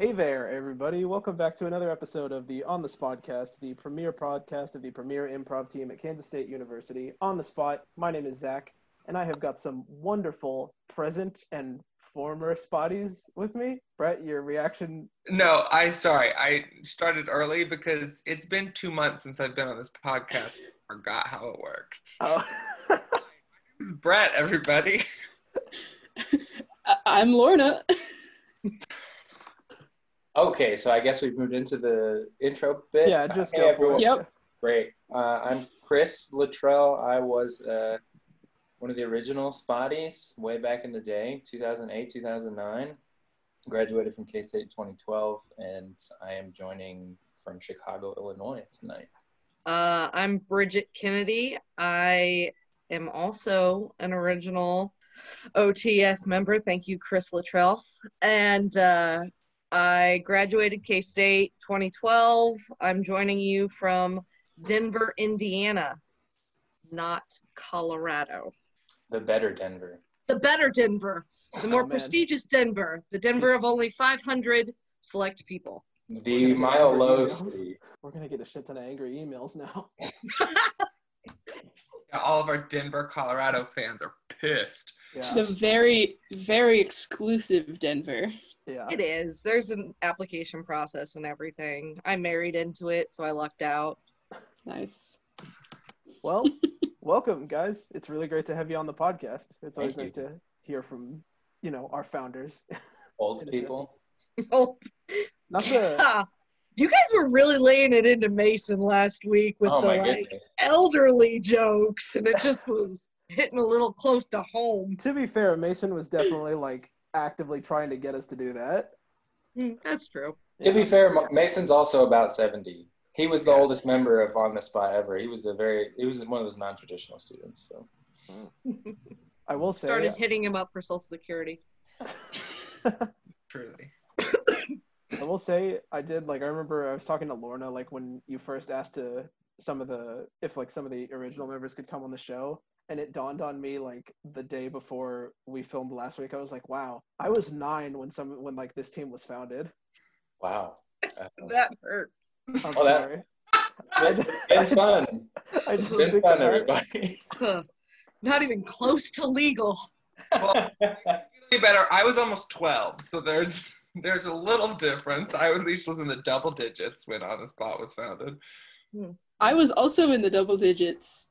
Hey there, everybody. Welcome back to another episode of the On the Spotcast, the premier podcast of the premier improv team at Kansas State University. On the Spot, my name is Zach, and I have got some wonderful present and former spotties with me. Brett, your reaction? No, I sorry. I started early because it's been two months since I've been on this podcast. I forgot how it worked. Oh, This is Brett, everybody. I- I'm Lorna. Okay, so I guess we've moved into the intro bit. yeah, just Hey, go for it. Yep. Great. Uh, I'm Chris Luttrell. I was uh, one of the original Spotties way back in the day, 2008, 2009. Graduated from K State 2012, and I am joining from Chicago, Illinois tonight. Uh, I'm Bridget Kennedy. I am also an original OTS member. Thank you, Chris Luttrell. And uh, I graduated K State 2012. I'm joining you from Denver, Indiana, not Colorado. The better Denver. The better Denver, the more Oh, prestigious Denver, the Denver of only 500 select people. The Mile Low City. We're gonna get a shit ton of angry emails now. All of our Denver, Colorado fans are pissed. Yeah, The very, very exclusive Denver. Yeah. It is. There's an application process and everything. I married into it, so I lucked out. Nice. Well, welcome, guys. It's really great to have you on the podcast. It's always Thank nice to hear from, you know, our founders. Old people. Oh, Not the yeah. You guys were really laying it into Mason last week with Oh the like goodness. elderly jokes, and it just was hitting a little close to home. to be fair, Mason was definitely like actively trying to get us to do that. Hmm, that's true. To be fair, Mason's also about 70. He was the oldest member of On the Spot ever. He was a very, he was one of those non-traditional students. So I will say, Started hitting him up for Social Security. Truly. I will say, I did like I remember I was talking to Lorna like when you first asked to some of the if like some of the original members could come on the show, and it dawned on me like the day before we filmed last week. I was like, wow, I was nine when some when like this team was founded. wow. Uh, That hurts. I'm Oh, that- sorry. I, been fun. I just Been fun, about- everybody. Not even close to legal. Well, better. I was almost 12, so there's there's a little difference. I at least was in the double digits when On the Spot was founded. I was also in the double digits,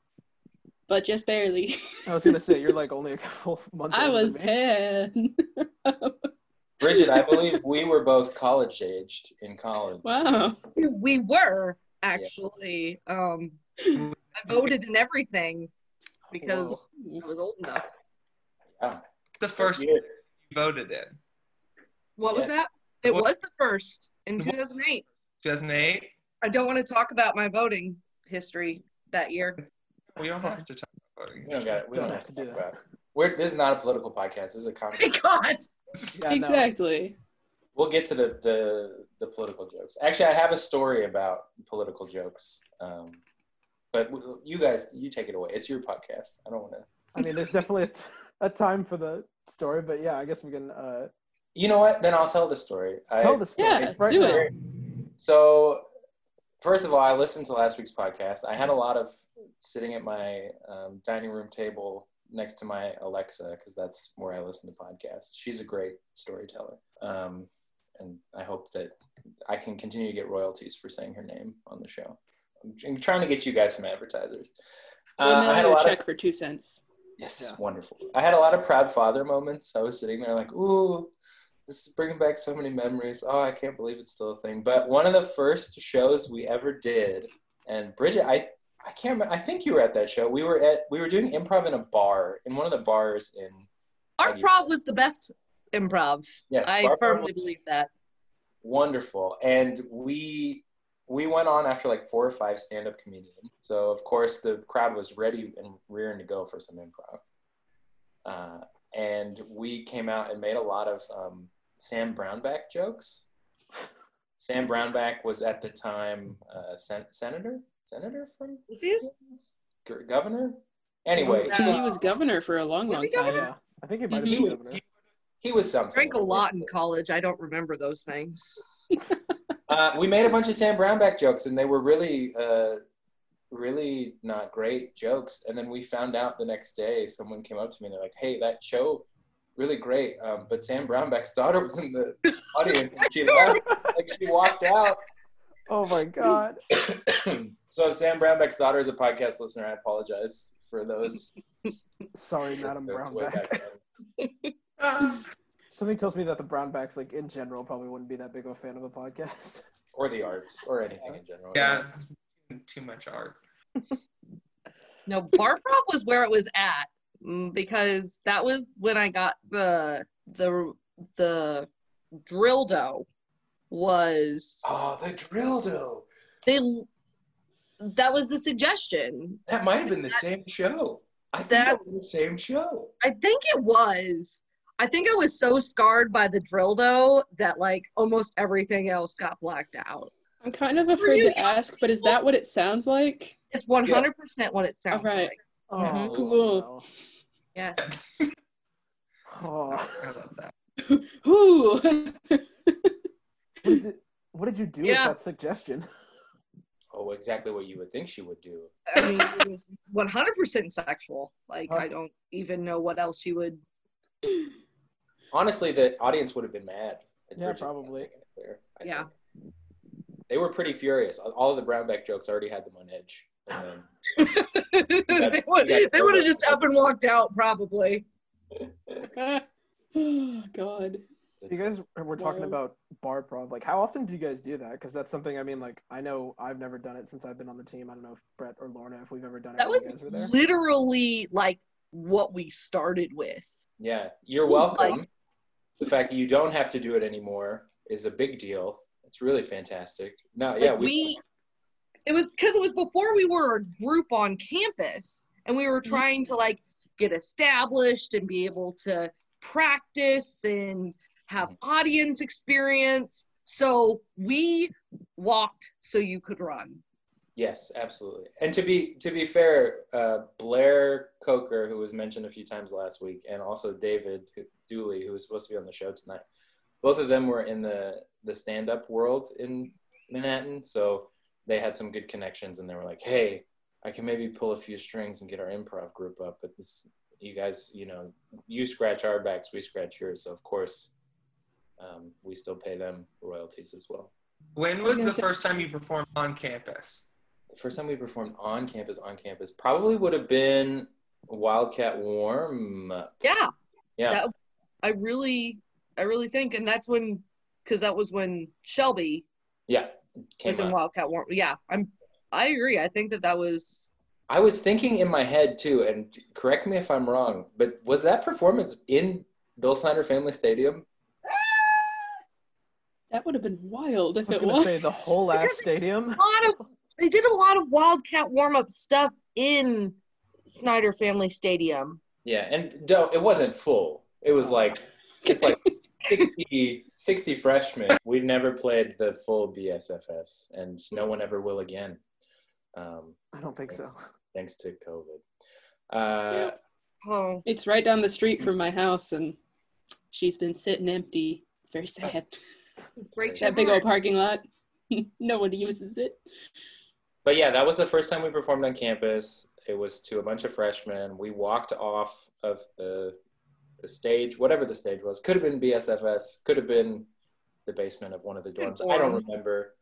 but just barely. I was gonna say you're like only a couple months. I was 10. Bridget, I believe we were both college aged in college. wow. We were actually. Um, I voted in everything because I was old enough. Yeah. The first you voted in What was that? It What- was the first in 2008. 2008. I don't want to talk about my voting history that year. We don't have to talk about voting. We don't got it. We don't, have to, do that. We're, this is not a political podcast. This is a comedy. My God. Yeah, no. exactly. We'll get to the, the the political jokes. Actually, I have a story about political jokes. Um, but w- you guys, you take it away. It's your podcast. I don't want to. I mean, there's definitely a, t- a time for the story, but yeah, I guess we can uh, You know what? Then I'll tell the story. tell I, the story Yeah, right do now. it. So, first of all, I listened to last week's podcast. I had a lot of sitting at my um, dining room table next to my Alexa because that's where I listen to podcasts. She's a great storyteller. Um, and I hope that I can continue to get royalties for saying her name on the show. I'm trying to get you guys some advertisers. Uh, I had a check of for two cents. Yes, Yeah. wonderful. I had a lot of proud father moments. I was sitting there like, ooh, this is bringing back so many memories. Oh, I can't believe it's still a thing. But one of the first shows we ever did, and Bridget, I, I can't remember. I think you were at that show. We were at we were doing improv in a bar in one of the bars in. Our improv was the best improv. Yes, I firmly believe that. wonderful and we we went on after like four or five stand-up comedians so of course the crowd was ready and rearing to go for some improv uh, and we came out and made a lot of um, sam brownback jokes sam brownback was at the time uh, sen- senator senator from Was he? G- governor anyway Yeah. He was governor for a long, Was long he time. Yeah, I think it might have Mhm. been He governor. was, he was something. Drank a lot in college. I don't remember those things. Uh, we made a bunch of Sam Brownback jokes, and they were really, uh, really not great jokes. And then we found out the next day, someone came up to me and they're like, "Hey, that show, really great, um, but Sam Brownback's daughter was in the audience, and she left, like she walked out." Oh my god. so if Sam Brownback's daughter is a podcast listener, I apologize for those. Sorry, Madam Brownback. Something tells me that the Brownbacks, like in general, probably wouldn't be that big of a fan of the podcast. or the arts, or anything in general. Yeah, it's too much art. No, Barprov was where it was at Mm, because that was when I got the the the drill dough was Oh, the drill dough. they that was the suggestion. That might have been the same show. I think that That's- was the same show. I think it was. I think I was so scarred by the drill dough that like almost everything else got blacked out. I'm kind of afraid to ask, but is that what it sounds like? It's 100% what it sounds Alright. like. Oh, Mhm. Cool. Yes. no. Oh. I love that. Ooh. What did, you, what did you do Yeah. with that suggestion? Oh, exactly what you would think she would do. I mean, it was 100% sexual. Like, Huh. I don't even know what else you would. Honestly, the audience would have been mad. Yeah, Bridget probably. making it clear, I Yeah. think. They were pretty furious. All of the Brownback jokes already had them on edge. Um, and they would, they would have just up and walked out, probably. oh God. You guys were talking Wow. about bar prov. Like, how often do you guys do that? Because that's something. I mean, like, I know I've never done it since I've been on the team. I don't know if Brett or Lorna, if we've ever done it. That was you guys were there. literally like what we started with. yeah, you're welcome. the fact that you don't have to do it anymore is a big deal. It's really fantastic. No, Like yeah, we, it was because it was before we were a group on campus and we were trying to like get established and be able to practice and have audience experience. So we walked so you could run. Yes, absolutely. And to be to be fair, uh, Blair Coker, who was mentioned a few times last week, and also David Dooley, who was supposed to be on the show tonight, both of them were in the the stand up world in Manhattan, so they had some good connections, and they were like, "Hey, I can maybe pull a few strings and get our improv group up, but this, you guys, you know, you scratch our backs, we scratch yours, so of course." Um, we still pay them royalties as well. When was the first time you performed on campus? The first time we performed on campus, on campus, probably would have been Wildcat Warm. Yeah. Yeah. That- I really, I really think, and that's when, because that was when Shelby Yeah. Came was in out. Wildcat Warm. Yeah, I'm, I agree. I think that that was. I was thinking in my head too, and correct me if I'm wrong, but was that performance in Bill Snyder Family Stadium? Ah! That would have been wild if I was it was. say the whole ass stadium. a lot of they did a lot of wildcat warm up stuff in Snyder Family Stadium. Yeah, and don't, it wasn't full. It was like it's like 60, 60 freshmen. We've never played the full BSFS, and no one ever will again. Um, I don't think so. thanks to COVID. Uh, Oh, It's right down the street from my house, and she's been sitting empty. It's very sad. great That big old parking lot. no one uses it. But yeah, that was the first time we performed on campus. It was to a bunch of freshmen. We walked off of the the stage, whatever the stage was. Could have been BSFS. Could have been the basement of one of the dorms. I don't remember.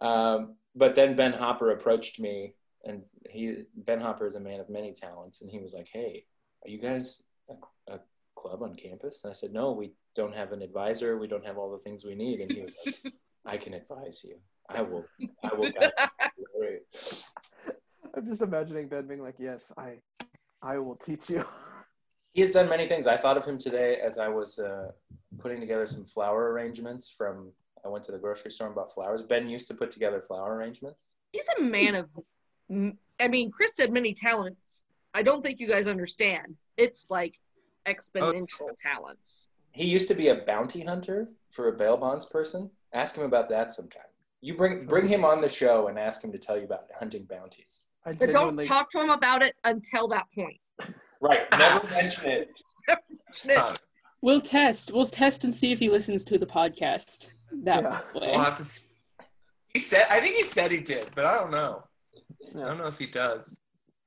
Um, but then Ben Hopper approached me, and he Ben Hopper is a man of many talents, and he was like, "Hey, are you guys a, a club on campus?" And I said, "No, we don't have an advisor. We don't have all the things we need." And he was like, "I can advise you. I will. I will." guide you. I'm just imagining Ben being like, "Yes, I, I will teach you." He has done many things. I thought of him today as I was uh, putting together some flower arrangements from. I went to the grocery store and bought flowers. Ben used to put together flower arrangements. He's a man of. I mean, Chris said many talents. I don't think you guys understand. It's like exponential talents. He used to be a bounty hunter for a bail bonds person. Ask him about that sometime. You bring bring him on the show and ask him to tell you about hunting bounties. I But don't genuinely, talk to him about it until that point. Right. Ah. Never mention it. Never mention Huh. We'll test. We'll test and see if he listens to the podcast that Yeah. way. We'll have to. See. He said. I think he said he did, but I don't know. I don't know if he does.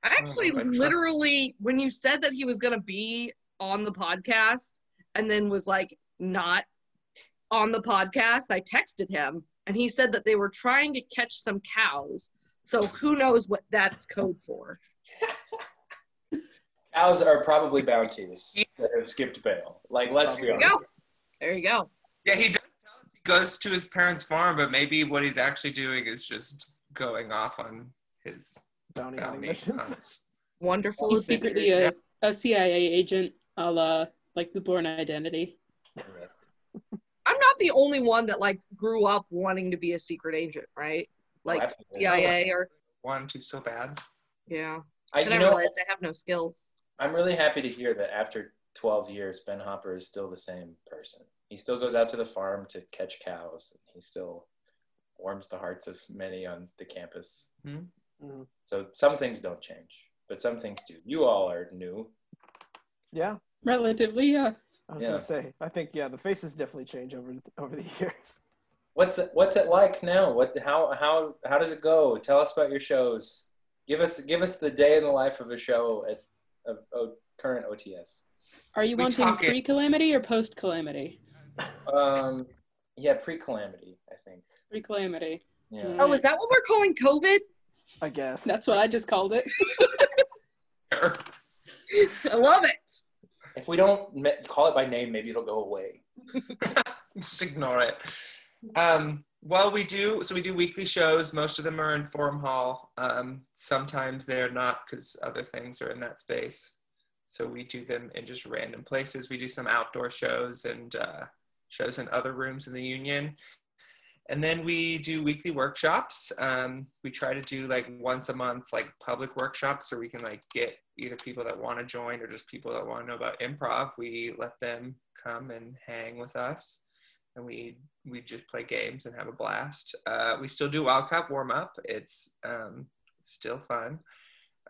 I actually I trust- literally, when you said that he was going to be on the podcast and then was like not on the podcast, I texted him and he said that they were trying to catch some cows. So who knows what that's code for? Cows are probably bounties that have skipped bail. Like, let's be There There you honest. go. There you go. Yeah, he does tell us he goes to his parents' farm, but maybe what he's actually doing is just going off on his Bounty hunting bounty missions. hunts. Wonderful. He's secretly a, a CIA agent, a la like the Bourne Identity. I'm not the only one that like grew up wanting to be a secret agent, right? Oh, like Absolutely. CIA or One, two, so bad. yeah. I, Then you I know, realized I have no skills. I'm really happy to hear that after 12 years, Ben Hopper is still the same person. He still goes out to the farm to catch cows. He still warms the hearts of many on the campus. Hmm. Mhm. So some things don't change, but some things do. You all are new. Yeah, Relatively, yeah. I was Yeah. gonna say. I think yeah, the faces definitely change over over the years. What's it, what's it like now? What how how how does it go? Tell us about your shows. Give us give us the day in the life of a show at of, of current OTS. Are you We wanting pre calamity or post calamity? Um, yeah, pre calamity, I think. Pre calamity. Yeah. Mm. Oh, is that what we're calling COVID? I guess. That's what I just called it. I love it. If we don't me- call it by name, maybe it'll go away. Just ignore it. Um, well, we do. So we do weekly shows. Most of them are in Forum Hall. Um, sometimes they're not because other things are in that space. So we do them in just random places. We do some outdoor shows and uh, shows in other rooms in the union. And then we do weekly workshops. Um, we try to do like once a month, like public workshops, where we can like get either people that want to join or just people that want to know about improv. We let them come and hang with us, and we we just play games and have a blast. Uh, we still do Wildcat warm up. It's um, still fun.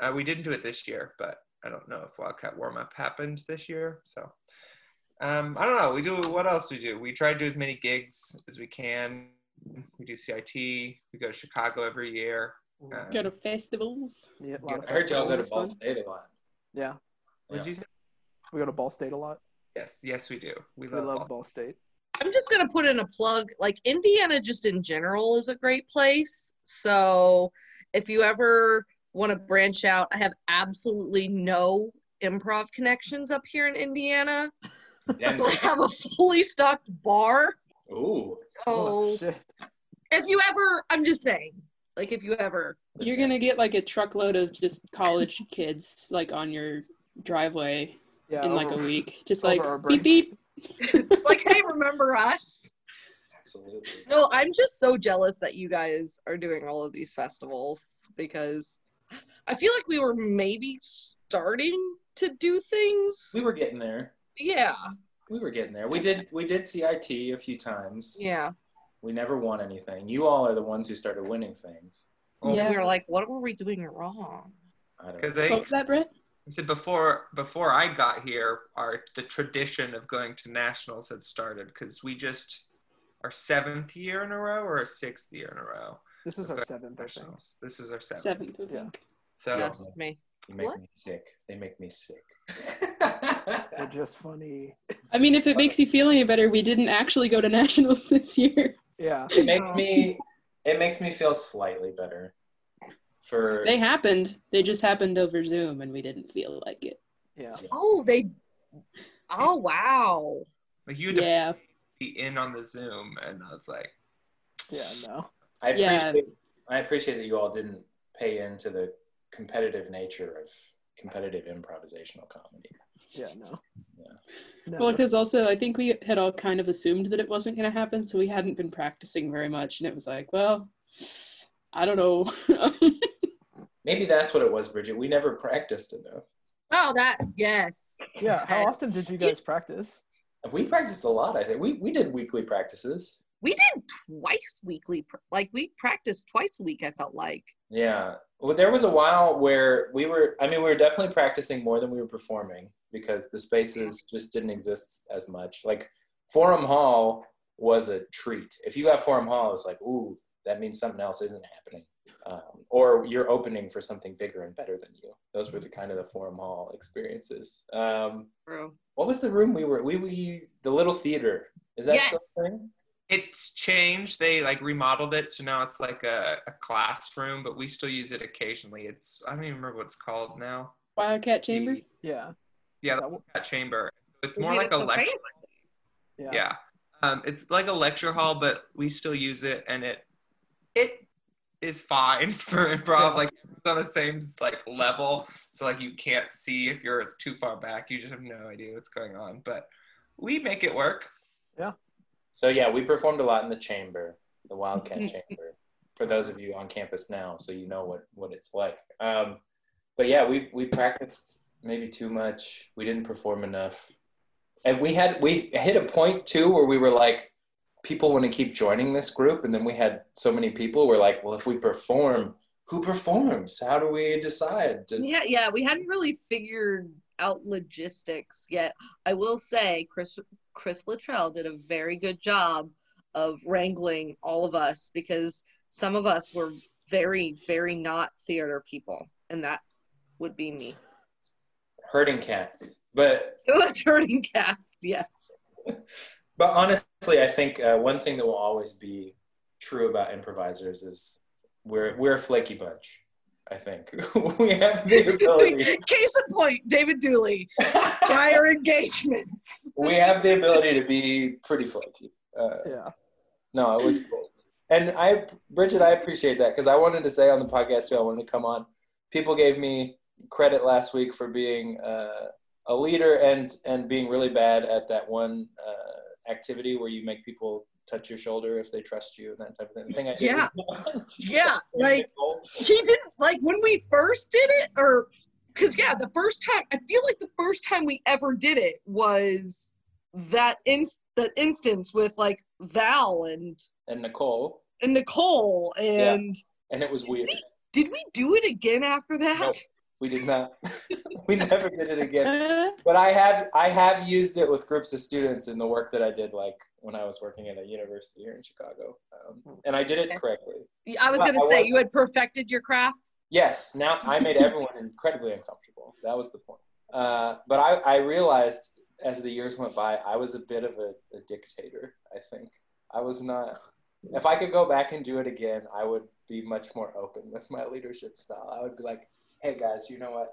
Uh, we didn't do it this year, but I don't know if Wildcat warm up happened this year. So um, I don't know. We do what else we do. We try to do as many gigs as we can. We do CIT. We go to Chicago every year. Mm, Go to festivals. yeah, a lot of I heard y'all go to. Ball. State a lot. Yeah, Would you say? we go to Ball State a lot. Yes, yes, we do. We We love, love all- Ball State. I'm just gonna put in a plug. Like Indiana, just in general, is a great place. So if you ever want to branch out, I have absolutely no improv connections up here in Indiana. Yeah. We'll have a fully stocked bar. Ooh. Oh, shit. if you ever, I'm just saying, like if you ever, You're gonna get like a truckload of just college kids like on your driveway Yeah. in like a week. Just like beep beep. It's like, hey, remember us? Absolutely. No, I'm just so jealous that you guys are doing all of these festivals because I feel like we were maybe starting to do things. We were getting there. Yeah, We were getting there. We did we did CIT a few times. yeah. We never won anything. You all are the ones who started winning things. Well, Yeah. We were like, what were we doing wrong? I don't Because know. they What was that, Brett? I said before before I got here, our the tradition of going to nationals had started because we just our seventh year in a row or a sixth year in a row. This is our Okay. seventh, I think. Nationals. This is our seventh. Seventh, I Yeah. think. So Yes, me. You make What? me sick. They make me sick. They're just funny. I mean, if it makes you feel any better, we didn't actually go to nationals this year. Yeah. it makes me it makes me feel slightly better. For They happened. They just happened over Zoom, and we didn't feel like it. Yeah. Oh, they. Oh wow. like you had to Yeah. be in on the Zoom, and I was like, Yeah. No. I Yeah. appreciate I appreciate that you all didn't pay into the competitive nature of competitive improvisational comedy. Yeah. No. Yeah. No. Well, because also I think we had all kind of assumed that it wasn't going to happen, so we hadn't been practicing very much, and it was like, well, I don't know. Maybe that's what it was, Bridget. We never practiced enough. Oh, that yes. yeah. How Yes. often did you guys practice? We practiced a lot, I think. We we did weekly practices. we did twice weekly. Like we practiced twice a week. I felt like. Yeah. Well, there was a while where we were, I mean, we were definitely practicing more than we were performing because the spaces just didn't exist as much. Like Forum Hall was a treat. If you got Forum Hall, it's like, ooh, that means something else isn't happening. Um, or you're opening for something bigger and better than you. Those were the kind of the Forum Hall experiences. Um, what was the room we were, we, we, the little theater. Is that still Yes. a thing? It's changed. They like remodeled it, so now it's like a, a classroom, but we still use it occasionally. It's I don't even remember what it's called now. Wildcat Chamber. The- Yeah. Yeah, Is that chamber. It's We more like it a so lecture. fancy. Yeah. Yeah. Um, it's like a lecture hall, but we still use it, and it it is fine for improv. Yeah. Like it's on the same like level, so like you can't see if you're too far back. You just have no idea what's going on, but we make it work. Yeah. So yeah, we performed a lot in the chamber, the Wildcat Chamber. For those of you on campus now, so you know what what it's like. Um, but yeah, we we practiced maybe too much. We didn't perform enough, and we had we hit a point too where we were like, people want to keep joining this group, and then we had so many people. We're like, well, if we perform, who performs? How do we decide? Do- Yeah, yeah, we hadn't really figured out logistics yet. I will say Chris Chris Luttrell did a very good job of wrangling all of us because some of us were very, very not theater people, and that would be me. Herding cats, but It was hurting cats, yes. But honestly, I think uh, one thing that will always be true about improvisers is we're we're a flaky bunch. I think we have the ability. Case in point, David Dooley, prior engagements. we have the ability to be pretty flaky. Uh, Yeah. no, it was cool. And I, Bridget, I appreciate that because I wanted to say on the podcast too. I wanted to come on. People gave me credit last week for being uh, a leader and and being really bad at that one uh, activity where you make people touch your shoulder if they trust you and that type of thing. Thing I did Yeah. Yeah, like he didn't like when we first did it or because yeah the first time i feel like the first time we ever did it was that in that instance with like val and and Nicole, and nicole and and it was weird. did we do it again after that. We did not. we never did it again. But I have I have used it with groups of students in the work that I did, like when I was working at a university here in Chicago, um, and I did it correctly. i was gonna say you had perfected your craft Yes, now I made everyone incredibly uncomfortable. That was the point. Uh, but I, I realized as the years went by, I was a bit of a, a dictator. I think I was not. If I could go back and do it again, I would be much more open with my leadership style. I would be like, "Hey guys, you know what?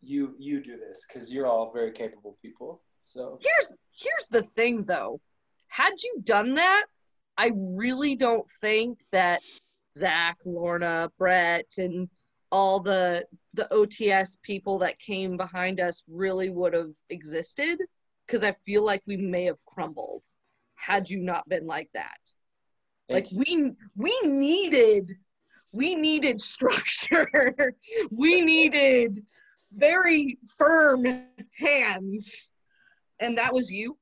You you do this because you're all very capable people." So here's here's the thing though had you done that i really don't think that zach lorna brett and all the the ots people that came behind us really would have existed because i feel like we may have crumbled had you not been like that like you. we we needed we needed structure we needed very firm hands and that was you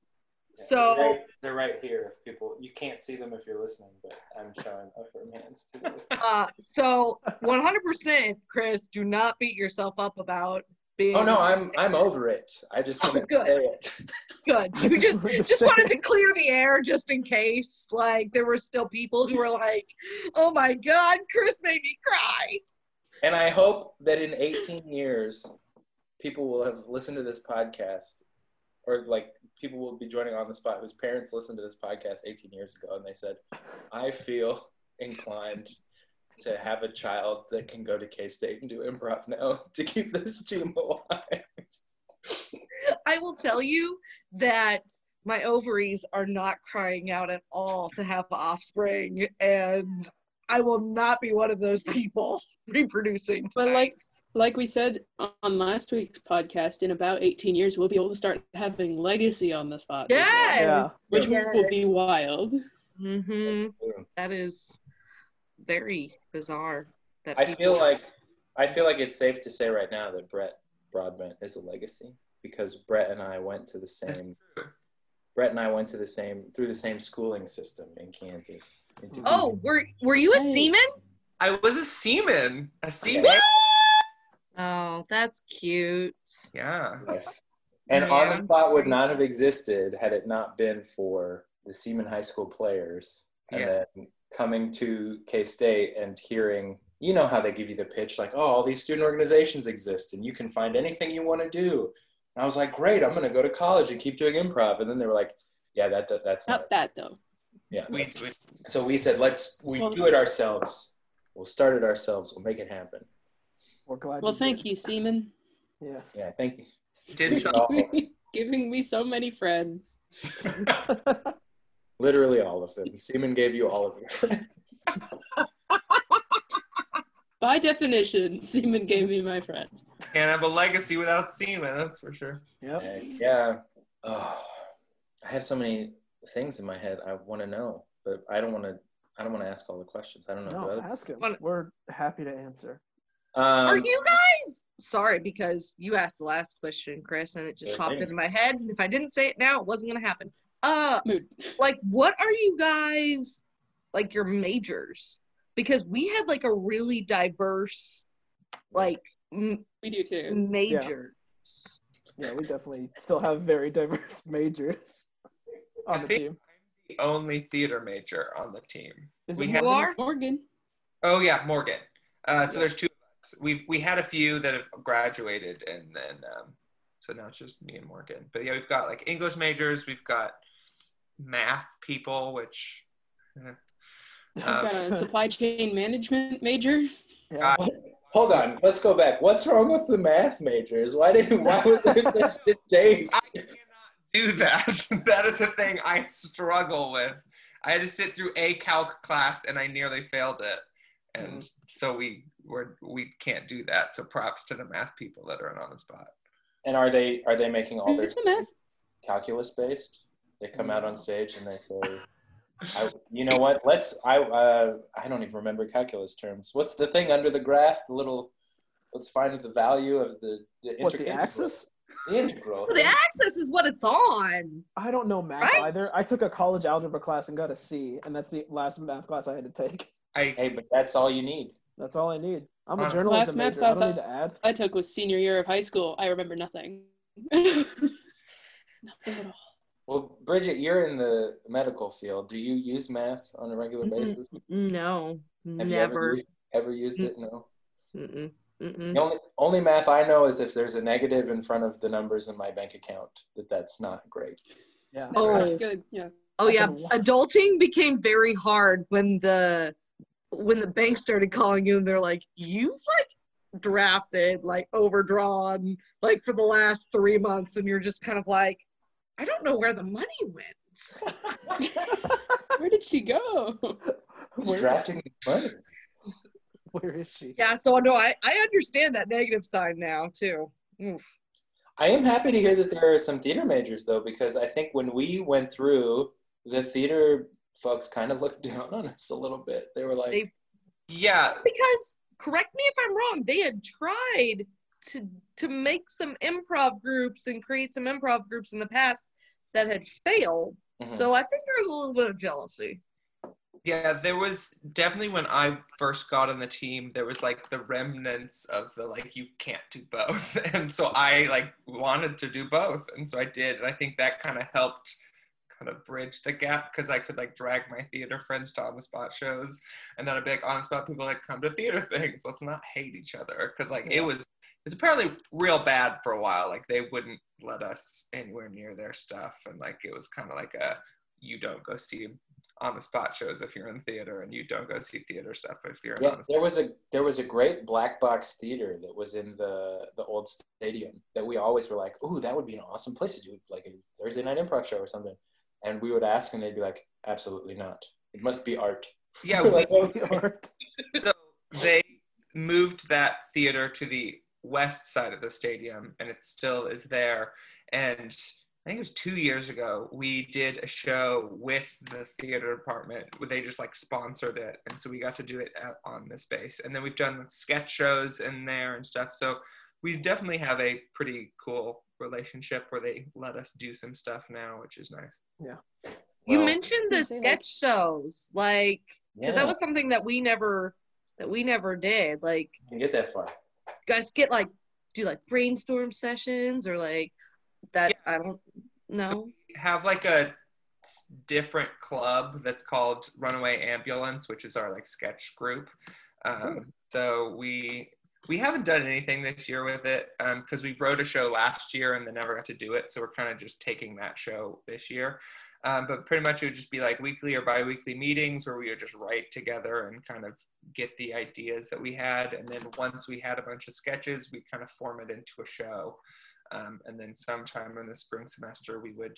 they're so right, they're right here. If people you can't see them if you're listening, but I'm showing up from hands to you. uh so 100% chris do not beat yourself up about Oh, being Oh no, I'm I'm over it. I just Oh, want to good. say it. good you just just, to just wanted to clear the air just in case like there were still people who were like oh my god chris made me cry And I hope that in 18 years, people will have listened to this podcast, or like people will be joining on the spot whose parents listened to this podcast 18 years ago, and they said, "I feel inclined to have a child that can go to K State and do improv now to keep this team alive." I will tell you that my ovaries are not crying out at all to have offspring, and I will not be one of those people reproducing. But tonight. like like we said on last week's podcast, in about 18 years, we'll be able to start having legacy on the spot. Yes. Yeah. Which will be Yes. wild. hmm that is very bizarre. That I feel like I feel like it's safe to say right now that Brett Broadbent is a legacy because Brett and I went to the same Brett and I went to the same through the same schooling system in Kansas. in Oh, were were you a seaman? I was a seaman. A seaman. Yeah. Oh, that's cute. Yeah. Yes. And Yeah, on the spot would not have existed had it not been for the Seaman High School players. And Yeah. then coming to K State and hearing, you know how they give you the pitch, like, oh, all these student organizations exist and you can find anything you want to do. And I was like, great, I'm going to go to college and keep doing improv. And then they were like, yeah, that, that that's not, Not that though. yeah. We, that's- we, so we said, let's, we Well- do it ourselves. We'll start it ourselves. We'll make it happen. We're glad. Well, you thank did. you, Seaman. Yes. Yeah, thank you. did some, Giving me so many friends. Literally all of them. Seaman gave you all of your friends. By definition, Seaman gave me my friends. can't have a legacy without seaman. That's for sure. Yep. And, yeah. Oh, I have so many things in my head I want to know, but I don't want to. I don't want to ask all the questions. I don't know. No, Do ask him. What- We're happy to answer. Are Um, you guys sorry because you asked the last question, Chris, and it just popped thank into my head. And if I didn't say it now, it wasn't gonna happen. Uh Mood. like what are you guys like your majors? Because we had like a really diverse like m- We do too. majors. Yeah, we definitely still have very diverse majors on the team. The only theater major on the team. Is we have- are? Morgan. Oh yeah, Morgan. Uh, so there's two of us. We've we had a few that have graduated, and then um, so now it's just me and Morgan. But yeah, we've got like English majors. We've got math people, which eh. I've Uh, got a supply chain management major. yeah. hold on. Let's go back. What's wrong with the math majors? Why did? Why was there such distaste? I cannot do that. that is a thing I struggle with. I had to sit through a calc class and I nearly failed it. And so we were we can't do that. So props to the math people that are on the spot. And are they are they making all their the math? calculus based? They come out on stage and they say, I, "You know what? Let's." I uh, I don't even remember calculus terms. What's the thing under the graph? The little. Let's find the value of the, the What inter- the axis? The integral. The axis is what it's on. I don't know math Right? either. I took a college algebra class and got a C, and that's the last math class I had to take. I Hey, but that's all you need. That's all I need. I'm a Honestly. journalism Last math major. I don't class need to add. I took was senior year of high school. I remember nothing. nothing at all. Well, Bridget, you're in the medical field. Do you use math on a regular basis? No, Have you ever never. used, ever used it? No. Mm-mm. Mm-mm. The only only math I know is if there's a negative in front of the numbers in my bank account. That that's not great. Yeah. Oh. That's good. Yeah. Oh yeah, adulting became very hard when the when the bank started calling you and they're like, "You've like drafted like overdrawn like for the last 3 months." And you're just kind of like, "I don't know where the money went." Where did she go? Who's Where- drafting the money? Where is she? Yeah, so no, I I understand that negative side now too. Oof. I am happy to hear that there are some theater majors though, because I think when we went through, the theater folks kind of looked down on us a little bit. They were like, They- yeah, Because correct me if I'm wrong, they had tried to to make some improv groups and create some improv groups in the past that had failed. Mhm. So I think there was a little bit of jealousy. Yeah, there was definitely when I first got on the team, there was like the remnants of the like you can't do both. And so I like wanted to do both. And so I did. And I think that kind of helped kind of bridge the gap because I could like drag my theater friends to on the spot shows. And then I'd be like on the spot people like come to theater things. Let's not hate each other. Cause like it was it was apparently real bad for a while. Like they wouldn't let us anywhere near their stuff. And like it was kind of like a you don't go see on the spot shows if you're in theater and you don't go see theater stuff if you're yeah, on the there was a there was a great black box theater that was in the the old stadium that we always were like, ooh, that would be an awesome place to do like a Thursday night improv show or something. And we would ask, and they'd be like, absolutely not. It must be art. yeah We're like, We aren't. so they moved that theater to the west side of the stadium and it still is there and i think it was two years ago we did a show with the theater department where they just like sponsored it and so we got to do it at, on this space and then we've done sketch shows in there and stuff so we definitely have a pretty cool relationship where they let us do some stuff now, which is nice. Yeah. You mentioned the Didn't sketch shows, like because yeah, that was something that we never that we never did. Like, you can get that far. you guys get like do like brainstorm sessions or like that. I don't know. have like a different club that's called Runaway Ambulance, which is our like sketch group. Um, so we we haven't done anything this year with it because we wrote a show last year and then never got to do it. So we're kind of just taking that show this year. Um, but pretty much it would just be like weekly or bi-weekly meetings where we would just write together and kind of get the ideas that we had. And then once we had a bunch of sketches, we kind of form it into a show. Um, and then sometime in the spring semester, we would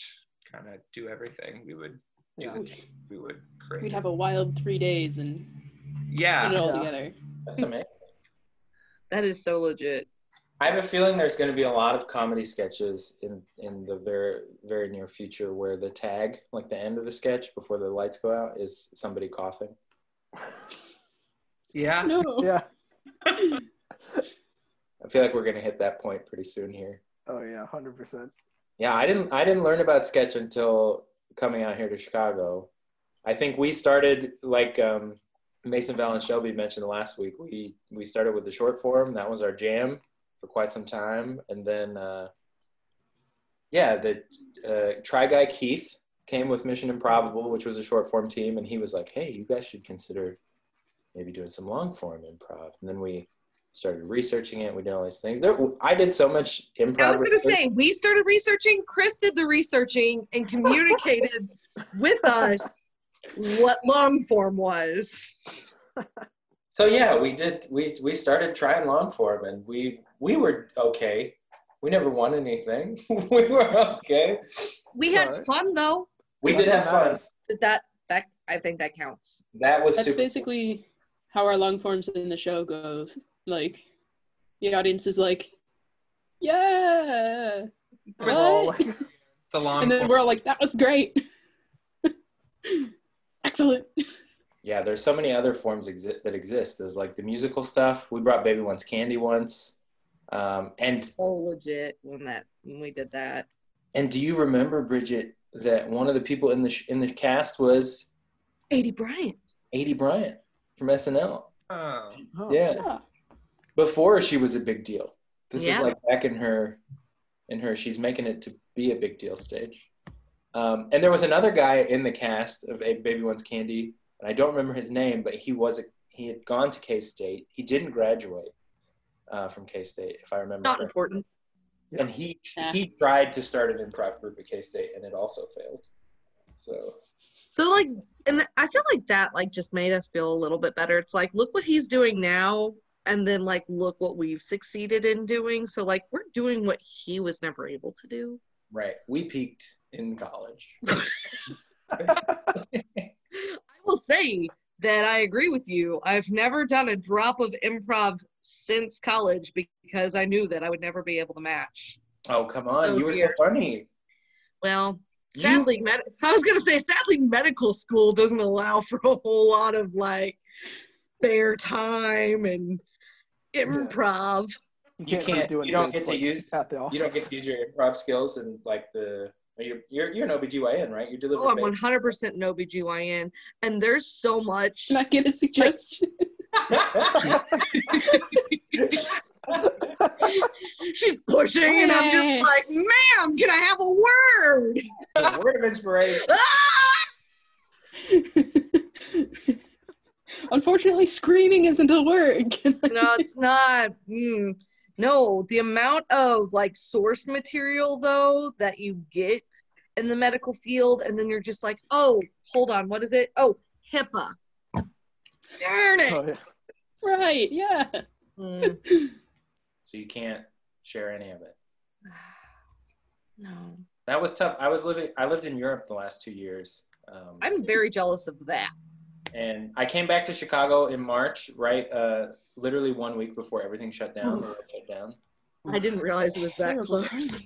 kind of do everything. We would do Yeah. the tape. We would create. We'd have a wild three days and yeah, put it all Yeah. together. That's amazing. That is so legit. I have a feeling there's going to be a lot of comedy sketches in in the very very near future where the tag, like the end of the sketch before the lights go out, is somebody coughing. Yeah. No. Yeah. I feel like we're going to hit that point pretty soon here. Oh yeah, hundred percent. Yeah, I didn't I didn't learn about sketch until coming out here to Chicago. I think we started like um, Mason Val and Shelby mentioned last week. We we started with the short form. That was our jam for quite some time, and then uh, yeah, the uh, try guy Keith came with Mission Improbable, which was a short form team, and he was like, "Hey, you guys should consider maybe doing some long form improv." And then we started researching it. We did all these things. There, I did so much improv. I was gonna say we started researching. Chris did the researching and communicated with us what long form was. So yeah, we did. We we started trying long form, and we we were okay. We never won anything. we were okay. We had alright. fun though. We That's did what have fun. matters. Did that that I think that counts. That was That's super. basically how our long forms in the show goes. Like, the audience is like, yeah. We're all What? like, It's a long. And then form. we're all like, that was great. Excellent. Yeah, there's so many other forms exi- that exist. There's like the musical stuff. We brought Baby Wants Candy once, um, and Oh, legit when that when we did that. and do you remember Bridget that one of the people in the sh- in the cast was Aidy Bryant. Aidy Bryant from SNL Oh. oh, Yeah. Yeah. before she was a big deal. This Yeah. is like back in her, in her, she's making it to be a big deal stage. Um, and there was another guy in the cast of A Baby Wants Candy, and I don't remember his name, but he was a, he had gone to K State. He didn't graduate uh, from K State, if I remember. Not correctly. important. And he Yeah. he tried to start an improv group at K State, and it also failed. So So like and I feel like that like just made us feel a little bit better. It's like look what he's doing now and then like look what we've succeeded in doing. So like we're doing what he was never able to do. right, we peaked in college. I will say that I agree with you. I've never done a drop of improv since college because I knew that I would never be able to match. Oh come on, you were years. so funny. Well, You- sadly, med- I was gonna say sadly, medical school doesn't allow for a whole lot of like spare time and improv. You really can't. do You don't get to use. at the office. You don't get to use your improv skills and like the. You're you're, you're an OBGYN, right? You deliver. Oh, I'm 100% an OBGYN, and there's so much. Can I get a suggestion? She's pushing, and I'm just like, ma'am, can I have a word? A word of inspiration. Unfortunately, screaming isn't a word. No, it's not. Mm. No, the amount of like source material though that you get in the medical field, and then you're just like, oh, hold on, what is it? Oh, HIPAA. Darn it. Oh, yeah. right, yeah. Mm. So you can't share any of it. No, That was tough. I was living. I lived in Europe the last two years. Um, I'm very jealous of that. and I came back to Chicago in March, right? Uh, literally one week before everything shut down. the shut down. I didn't realize it was that close.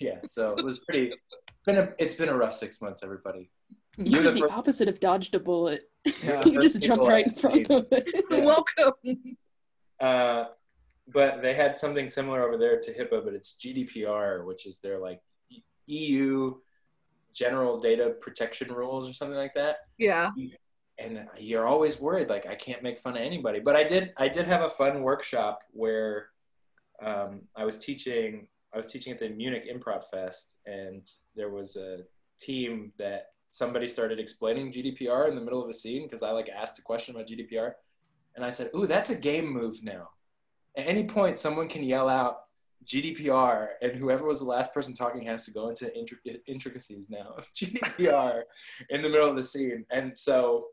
Yeah, so it was pretty. It's been a. It's been a rough six months, everybody. You You're did the the first- opposite of dodged a bullet. Yeah. you just jumped right in front of it. Yeah. Welcome. Uh, but they had something similar over there to HIPAA, but it's GDPR, which is their like EU general data protection rules or something like that. Yeah. And you're always worried, like I can't make fun of anybody. But I did, I did have a fun workshop where um, I was teaching. I was teaching at the Munich Improv Fest, and there was a team that somebody started explaining GDPR in the middle of a scene because I like asked a question about GDPR, and I said, "Ooh, that's a game move now." At any point, someone can yell out GDPR, and whoever was the last person talking has to go into intric- intricacies now of GDPR in the middle of the scene. And so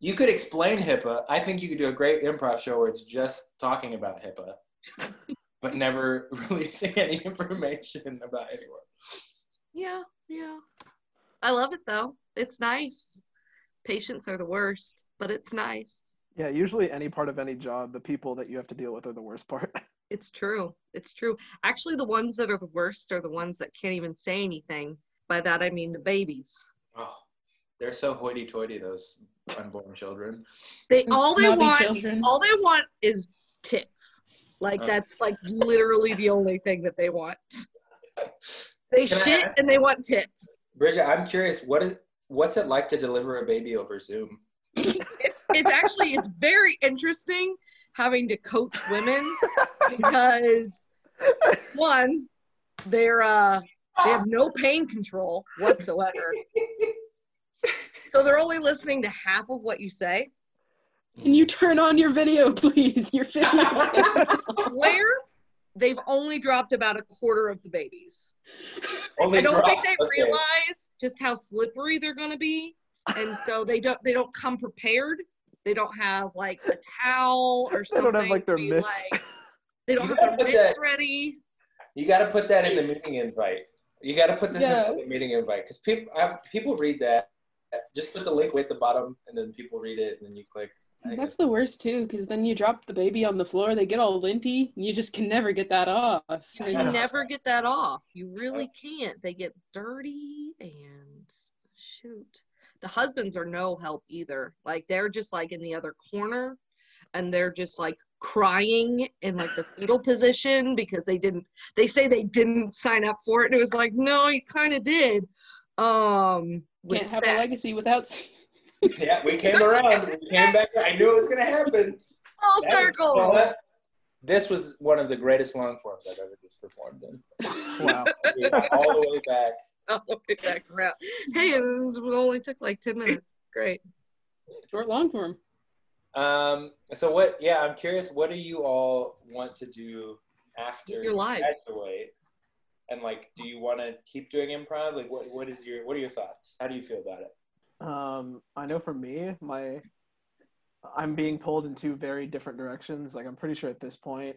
you could explain HIPAA. I think you could do a great improv show where it's just talking about HIPAA, but never releasing any information about anyone. Yeah. Yeah. I love it though. It's nice. Patients are the worst, but it's nice. Yeah, usually any part of any job, the people that you have to deal with are the worst part. It's true. It's true. Actually, the ones that are the worst are the ones that can't even say anything. By that, I mean the babies. Oh, they're so hoity-toity, those unborn children. They Those all they snobby want, children. all they want is tits. Like Oh. that's like literally the only thing that they want. They Can I shit ask- and they want tits. Bridget, I'm curious, what is what's it like to deliver a baby over Zoom? It's it's actually it's very interesting having to coach women because one, they're uh they have no pain control whatsoever. So they're only listening to half of what you say. Can you turn on your video, please? Your video. I swear they've only dropped about a quarter of the babies. Only I don't drop. think they Okay. realize just how slippery they're going to be, and so they don't they don't come prepared. They don't have like a towel or something. They something. don't have like their mitts. like- they don't You have their mitts that- ready. You got to put that in the meeting invite. You got to put this Yeah. in the meeting invite because people I, people read that. Just put the link way at the bottom, and then people read it, and then you click. That's the worst too, because then you drop the baby on the floor, they get all linty, and you just can never get that off. You can Yes. never get that off. You really can't. They get dirty and shoot. The husbands are no help either. Like they're just like in the other corner and they're just like crying in like the fetal position because they didn't they say they didn't sign up for it and it was like no you kind of did um can't have a legacy without. yeah, we came around. We came back. I knew it was gonna happen. full That circle you know? This was one of the greatest long forms I've ever just performed in. wow. All the way back. I'll look it back around hey it only took like 10 minutes great Short long form. Um, so what? Yeah, I'm curious. What do you all want to do after Your you lives. graduate? And like, do you want to keep doing improv? Like, what what is your what are your thoughts? How do you feel about it? Um, I know for me, my I'm being pulled in two very different directions. Like I'm pretty sure at this point,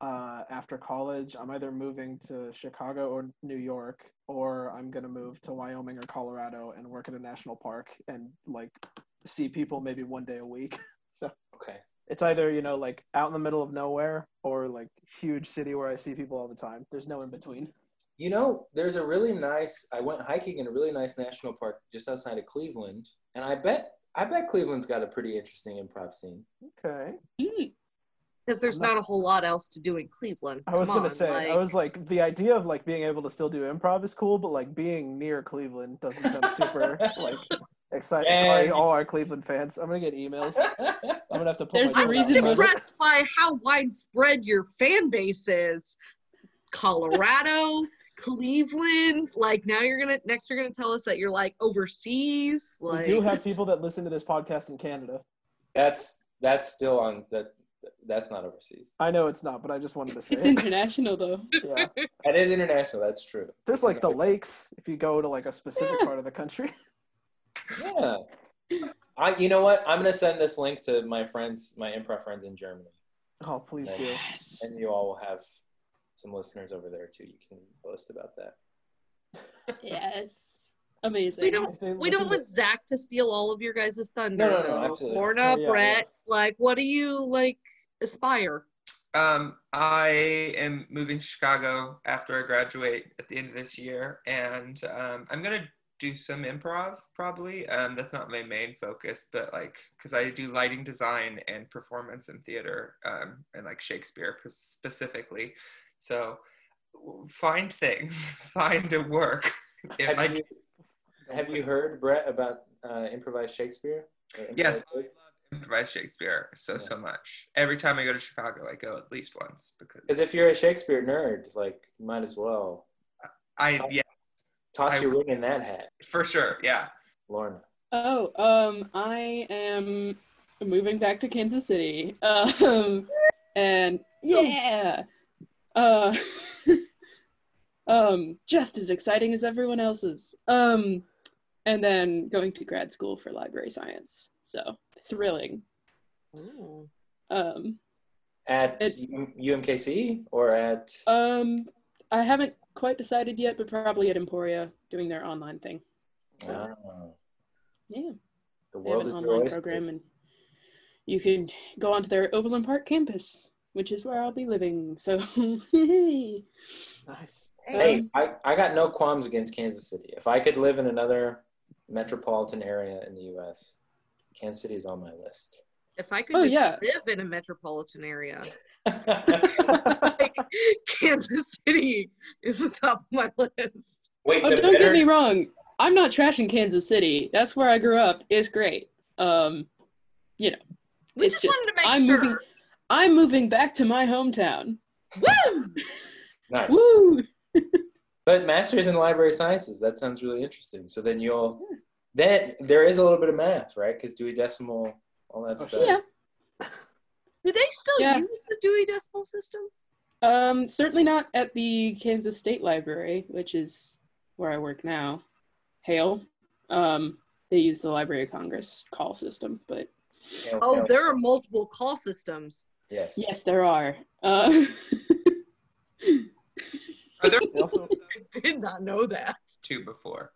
uh, after college, I'm either moving to Chicago or New York, or I'm gonna move to Wyoming or Colorado and work at a national park and like see people maybe one day a week. So Okay. it's either you know like out in the middle of nowhere or like huge city where I see people all the time. There's no in between. You know, there's a really nice. I went hiking in a really nice national park just outside of Cleveland, and I bet I bet Cleveland's got a pretty interesting improv scene. Okay. Mm. because there's not a whole lot else to do in cleveland I was Come gonna on, say, like- I was like, the idea of like being able to still do improv is cool, but like being near Cleveland doesn't sound super like exciting. And- Sorry, all our Cleveland fans. I'm gonna get emails. I'm gonna have to pull There's my the I'm phone out. just reason impressed by how widespread your fan base is. Colorado, Cleveland. Like now you're gonna next you're gonna tell us that you're like overseas. Like We do have people that listen to this podcast in Canada. That's that's still on that. That's not overseas. I know it's not, but I just wanted to say It's it. international though. yeah. That is international. That's true. There's like the lakes if you go to like a specific Yeah. part of the country. Yeah. I, you know what? I'm gonna send this link to my friends, my improv friends in Germany, Oh, please do. And you all will have some listeners over there too. You can boast about that. Yes. Amazing. we don't we don't listen want Zach to steal all of your guys' thunder No, no, no, though. absolutely. Lorna, Oh, yeah, Brett, like what do you like aspire? Um, I am moving to Chicago after I graduate at the end of this year, and um, I'm gonna do some improv probably. Um, that's not my main focus, but like because I do lighting design and performance and theater um, and like Shakespeare specifically. So find things, find a work. If Have I you, have you heard Brett about uh, improvised Shakespeare? Or Yes, improvised I love improvised Shakespeare so Yeah. so much. Every time I go to Chicago, I go at least once because Because if you're a Shakespeare nerd, like you might as well I yeah toss I- your ring in that hat, for sure yeah. Lorna. Oh, um, I am moving back to Kansas City. Um, and yeah, uh, um, just as exciting as everyone else's. Um, and then going to grad school for library science. So thrilling. Ooh. Um, At It- UMKC or at um, I haven't quite decided yet, but probably at Emporia doing their online thing. So Oh, yeah. the They have world an is your online program, and you can go onto their Overland Park campus, which is where I'll be living. So, Nice. Hey, I, I got no qualms against Kansas City. If I could live in another metropolitan area in the U.S., Kansas City is on my list. If I could Oh, just yeah. live in a metropolitan area, like, Kansas City is the top of my list. Wait, oh, don't better, get me wrong. I'm not trashing Kansas City. That's where I grew up. It's great. Um, you know, We It's just, wanted to make I'm sure. moving. I'm moving back to my hometown. Woo! nice. Woo! But masters in library sciences, that sounds really interesting. So then you'll then there is a little bit of math, right? Because Dewey Decimal, all that Oh, stuff. Yeah. Do they still Yeah. use the Dewey Decimal System? Um, certainly not at the Kansas State Library, which is where I work now. Hale. Um, they use the Library of Congress call system, but Oh, there are multiple call systems. Yes. yes, there are. Uh, Are there also I did not know that. two before?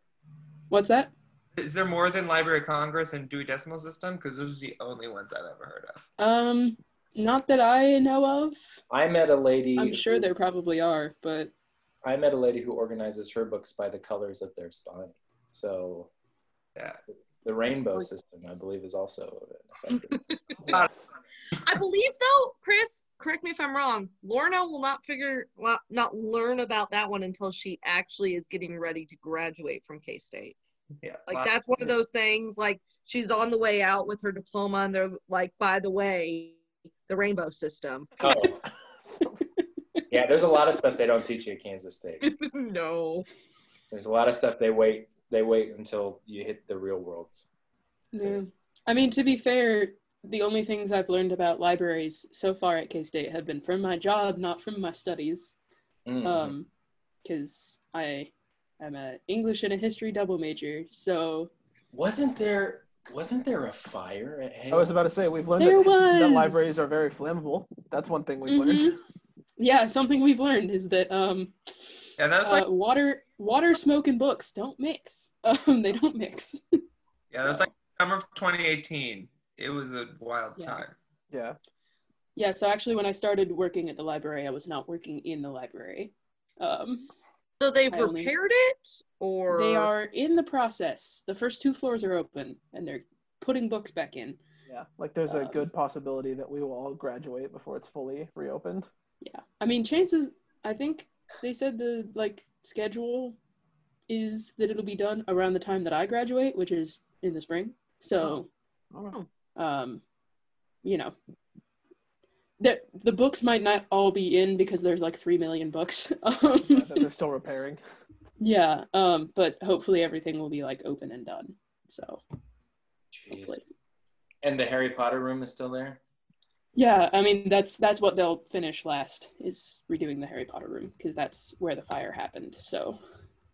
what's that? Is there more than Library of Congress and Dewey Decimal System? Because those are the only ones I've ever heard of. Um, not that I know of. I met a lady. I'm sure who- there probably are, but I met a lady who organizes her books by the colors of their spines. So Yeah. the rainbow system, I believe, is also effective. Yes. I believe though, Chris, correct me if I'm wrong. Lorna will not figure, well, not learn about that one until she actually is getting ready to graduate from K State. Yeah. Like Lot- that's one of those things. Like she's on the way out with her diploma, and they're like, by the way, the rainbow system. oh. Yeah, there's a lot of stuff they don't teach you at Kansas State. no. There's a lot of stuff they wait they wait until you hit the real world. yeah. I mean, to be fair, the only things I've learned about libraries so far at K State have been from my job, not from my studies. Mhm. Um, because I am a English and a history double major, so wasn't there wasn't there a fire at Hale? I was about to say we've learned that, that libraries are very flammable. That's one thing we've learned. Mhm. yeah, something we've learned is that um, Yeah, that was like uh, water, water, smoke, and books don't mix. Um, they don't mix. yeah, that was so- like summer of 2018. It was a wild Yeah. time. Yeah. Yeah, so actually, when I started working at the library, I was not working in the library. Um, So they've I only- repaired it, or they are in the process. The first two floors are open, and they're putting books back in. Yeah. Like there's a Um, good possibility that we will all graduate before it's fully reopened. Yeah, I mean, chances. I think they said the like schedule is that it'll be done around the time that I graduate, which is in the spring. So, Oh. Um, you know, the the books might not all be in because there's like three million books. Yeah, Um, they're still repairing. yeah, um, but hopefully everything will be like open and done. So Jeez. hopefully. And the Harry Potter room is still there? Yeah, I mean that's that's what they'll finish last is redoing the Harry Potter room because that's where the fire happened. So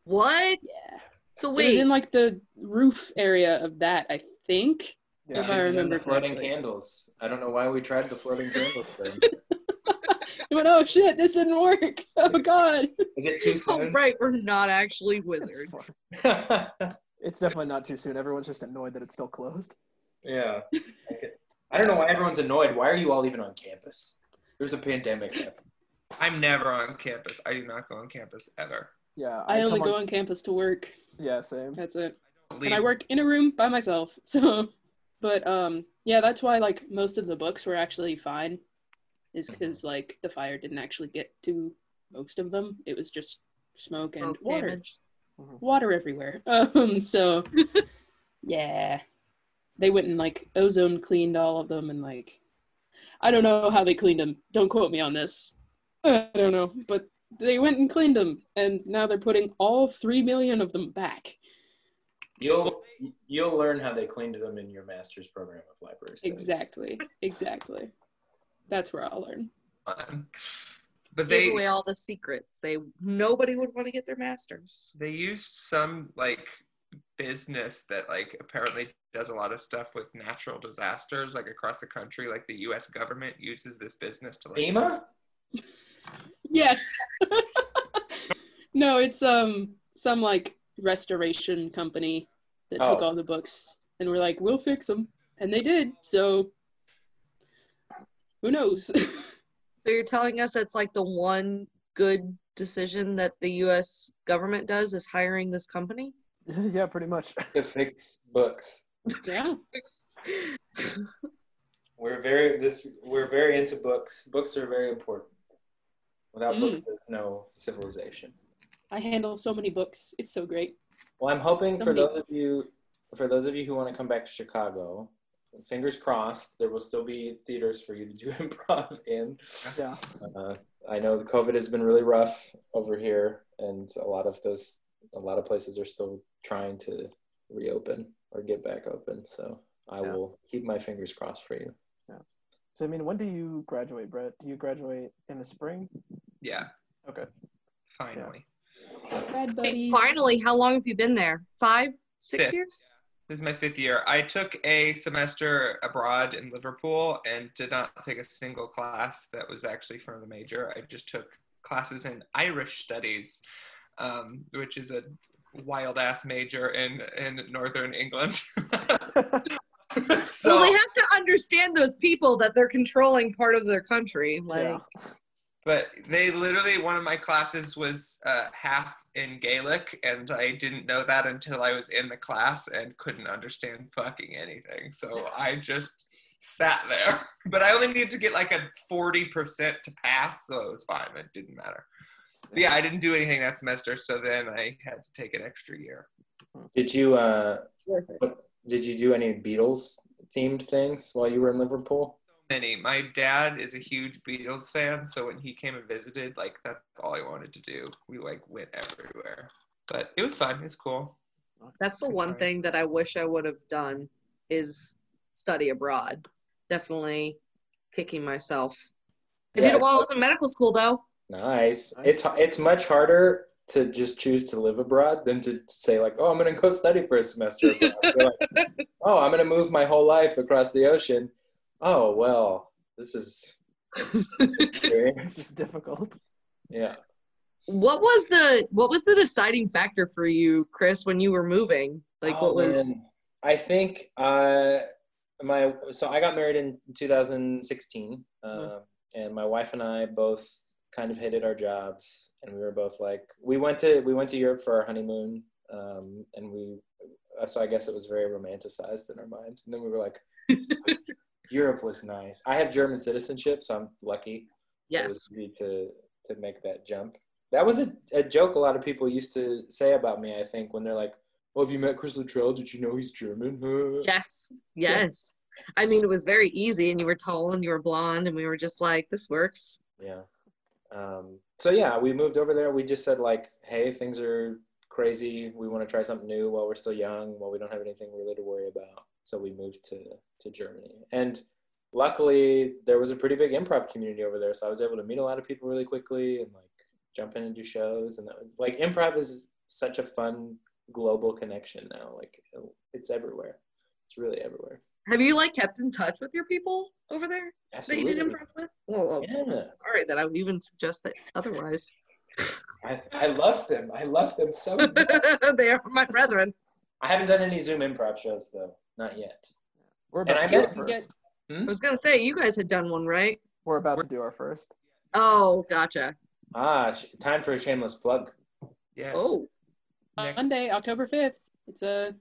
what? yeah, So wait. it was in like the roof area of that, I think. Yeah. If I remember the floating correctly. candles. I don't know why we tried the floating candles thing. I went, oh shit, this didn't work. Oh god. Is it too soon? oh, soon? right, we're not actually It's wizards. fine. It's definitely not too soon. Everyone's just annoyed that it's still closed. yeah. I don't know why everyone's annoyed. Why are you all even on campus? There's a pandemic happening. I'm never on campus. I do not go on campus ever. Yeah. I only go on, on campus to work. Yeah, same. That's it. Don't And I work in a room by myself. So, but um, yeah, that's why like most of the books were actually fine, is because like the fire didn't actually get to most of them. It was just smoke and water, damage. water everywhere. Um, so yeah, they went and like ozone cleaned all of them, and like I don't know how they cleaned them. Don't quote me on this. I don't know, but they went and cleaned them, and now they're putting all three million of them back. You'll you'll learn how they cleaned them in your master's program of library studies. Exactly. Exactly. That's where I'll learn. fun. But Give they away all the secrets. They nobody would want to get their masters. they used some like business that like apparently does a lot of stuff with natural disasters like across the country like the US government uses this business to like FEMA? Yes. no, it's um some like restoration company that took Oh. all the books and we're like, we'll fix them, and they did. So who knows? So you're telling us that's like the one good decision that the U.S. government does is hiring this company? yeah, pretty much. To fix books. yeah. We're very this we're very into books. Books are very important. Without Mm. books, there's no civilization. I handle so many books. It's so great. Well, I'm hoping for Somebody- those of you for those of you who want to come back to Chicago, fingers crossed, there will still be theaters for you to do improv in. Yeah. Uh, I know the COVID has been really rough over here, and a lot of those, a lot of places are still trying to reopen or get back open. So I Yeah. will keep my fingers crossed for you. Yeah. So I mean, when do you graduate, Brett? Do you graduate in the spring? yeah Okay. finally Bad Hey, finally, how long have you been there? Five, six Fifth. years? this is my fifth year I took a semester abroad in Liverpool and did not take a single class that was actually for the major I just took classes in Irish studies um, which is a wild ass major in in northern England so well, they have to understand those people that they're controlling part of their country. Like, yeah. But they literally one of my classes was uh, half in gaelic and i didn't know that until i was in the class and couldn't understand fucking anything. So i just sat there. But i only needed to get like a 40% to pass so it was fine. It didn't matter. But yeah i didn't do anything that semester so then i had to take an extra year. Did you uh, Worth it. what, did you do any Beatles themed things while you were in Liverpool? Many my dad is a huge beatles fan so when he came and visited like that's all i wanted to do we like went everywhere but it was fun it's cool that's the one thing that I wish I would have done is study abroad. Definitely kicking myself. I did it while I was in medical school, though. Nice. Nice. It's it's much harder to just choose to live abroad than to say like, oh, I'm gonna go study for a semester abroad. Like, oh, I'm gonna move my whole life across the ocean. Oh well, this is this is difficult. Yeah. What was the what was the deciding factor for you, Chris, when you were moving? Like, Oh, what was? man. I think uh, my so I got married in 2016, um, and my wife and I both kind of hated our jobs, and we were both like, we went to we went to Europe for our honeymoon, um, and we uh, so I guess it was very romanticized in our mind, and then we were like, Europe was nice. I have German citizenship, so I'm lucky. Yes. to to make that jump. That was a, a joke a lot of people used to say about me. I think when they're like, "Oh, have you met Chris Luttrell? Did you know he's German?" Yes. Yes. I mean, it was very easy, and you were tall, and you were blonde, and we were just like, this works. Yeah. Um, so yeah, we moved over there. We just said like, "Hey, things are crazy. We want to try something new while we're still young, while we don't have anything really to worry about." So we moved to to Germany, and luckily there was a pretty big improv community over there. So I was able to meet a lot of people really quickly and like jump in and do shows. And that was like improv is such a fun global connection now. Like it's everywhere. It's really everywhere. Have you like kept in touch with your people over there that you did improv with? Well, Yeah. all right, then I would even suggest that otherwise. I, I love them. I love them so they are my brethren. I haven't done any Zoom improv shows though, not yet. We're And about I to do met- our Get- first. I was gonna say you guys had done one, right? We're about to do our first. Oh, gotcha. Ah, sh- time for a shameless plug. yes Oh, Nick, Monday, October 5th. It's a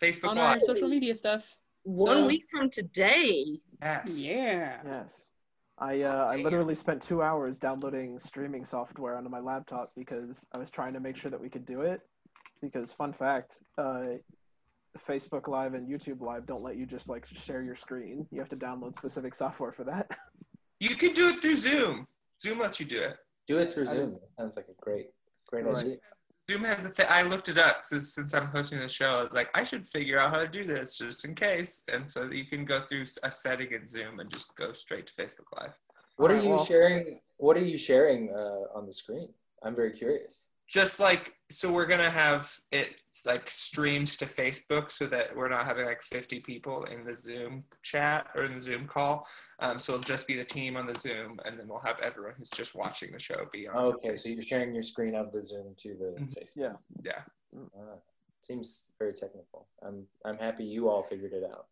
Facebook on our Live. social media stuff. One So- week from today. Yes. Yeah. Yes. I uh, I literally spent two hours downloading streaming software onto my laptop because I was trying to make sure that we could do it. Because fun fact, uh, Facebook Live and YouTube Live don't let you just like share your screen. You have to download specific software for that. You can do it through Zoom. Zoom lets you do it. Do it through Zoom. That sounds like a great, great Right. idea. Zoom has a thing. I looked it up since, since I'm hosting the show. I was like, I should figure out how to do this just in case. And so you can go through a setting in Zoom and just go straight to Facebook Live. What are Alright, you well- sharing? What are you sharing uh, on the screen? I'm very curious. Just like, so we're going to have it like streamed to Facebook so that we're not having like 50 people in the Zoom chat or in the Zoom call. Um, so it'll just be the team on the Zoom and then we'll have everyone who's just watching the show be on. Okay, so you're sharing your screen of the Zoom to the Mhm. Facebook. yeah. Yeah. Ah, seems very technical. I'm I'm happy you all figured it out.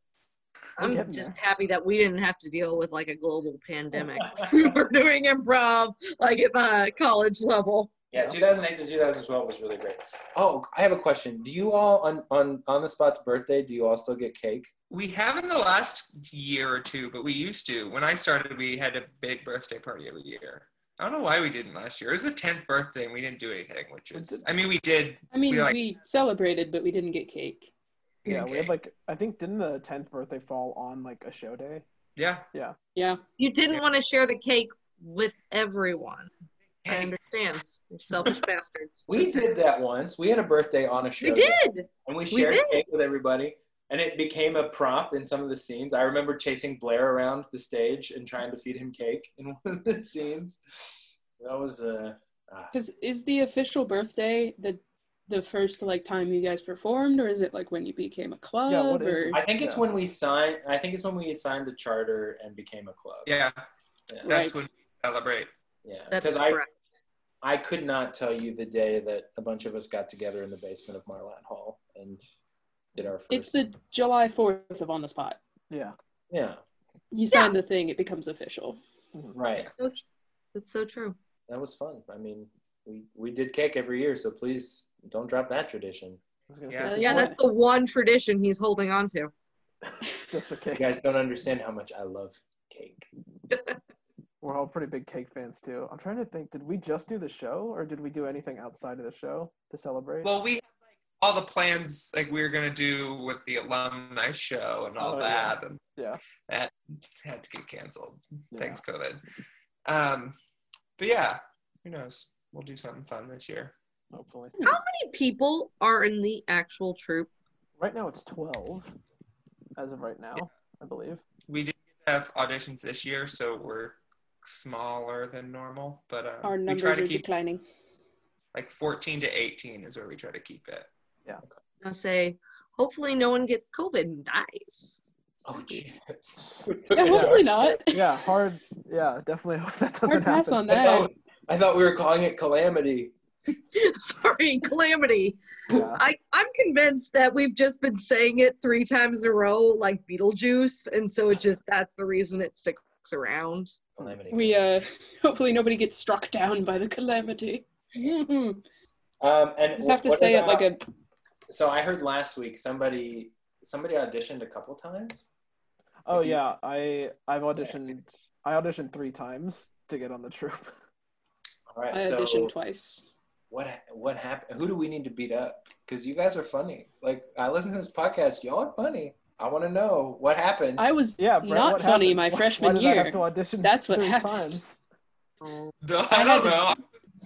I'm just there. happy that we didn't have to deal with like a global pandemic. we were doing improv like at the college level. Yeah, 2008 to 2012 was really great. Oh, I have a question. Do you all on on on the spot's birthday? Do you all still get cake? We haven't the last year or two, but we used to. When I started, we had a big birthday party every year. I don't know why we didn't last year. It was the 10th birthday and we didn't do anything, which is, I mean, we did. I mean, We, we, celebrated, but we didn't get cake. Yeah, we had like I think didn't the tenth birthday fall on like a show day? Yeah. Yeah. Yeah. You didn't Yeah. want to share the cake with everyone. I understand. You selfish bastards. We did that once. We had a birthday on a show. We did. And we We shared did. cake with everybody. And it became a prop in some of the scenes. I remember chasing Blair around the stage and trying to feed him cake in one of the scenes. That was uh ah. Because is the official birthday the the first like time you guys performed, or is it like when you became a club? Yeah, what is or... it? I think it's Yeah. when we signed I think it's when we signed the charter and became a club. Yeah. Yeah. That's Right. when we celebrate. Yeah. That's Because I correct. I could not tell you the day that a bunch of us got together in the basement of Marlatt Hall and did our first. It's the July 4th of On the Spot. Yeah. yeah, You sign the thing, it becomes official. Mm-hmm. right. So, that's so true. That was fun. I mean, we we did cake every year, so please don't drop that tradition. I was gonna Yeah. say, yeah, that's the one tradition he's holding on to. just the cake. You cake. guys don't understand how much I love cake. We're all pretty big cake fans too. I'm trying to think, did we just do the show or did we do anything outside of the show to celebrate? Well, we had like all the plans like we were gonna do with the alumni show and all Oh, yeah. that, and Yeah. that had to get canceled. Yeah. Thanks, COVID. Um, but yeah, who knows? We'll do something fun this year. Hopefully. How many people are in the actual troupe? Right now it's 12 as of right now, I believe. We did have auditions this year, so we're smaller than normal. But um, Our we numbers try are to keep declining. like 14 to 18 is where we try to keep it. Yeah. I'll say, hopefully no one gets COVID and dies. Oh Jesus! Yeah, hopefully not. Yeah, hard. Yeah, definitely hope that doesn't Hard pass happen. on I that. thought, I thought we were calling it calamity. Sorry, calamity. Yeah. I, I'm convinced that we've just been saying it three times in a row, like Beetlejuice, and so it just that's the reason it sticks around. Calamity. We uh hopefully nobody gets struck down by the calamity. Just um, and have to what say it like a So I heard last week somebody somebody auditioned a couple times. Oh yeah, I I've auditioned. I auditioned three times to get on the troupe. All right, I so auditioned twice. what what happened? Who do we need to beat up? Because you guys are funny. Like I listen to this podcast, y'all are funny. I want to know what happened. I was Yeah, Brett, not funny happened? my freshman why did I year. have to audition That's what three happened. times? I I don't had- know.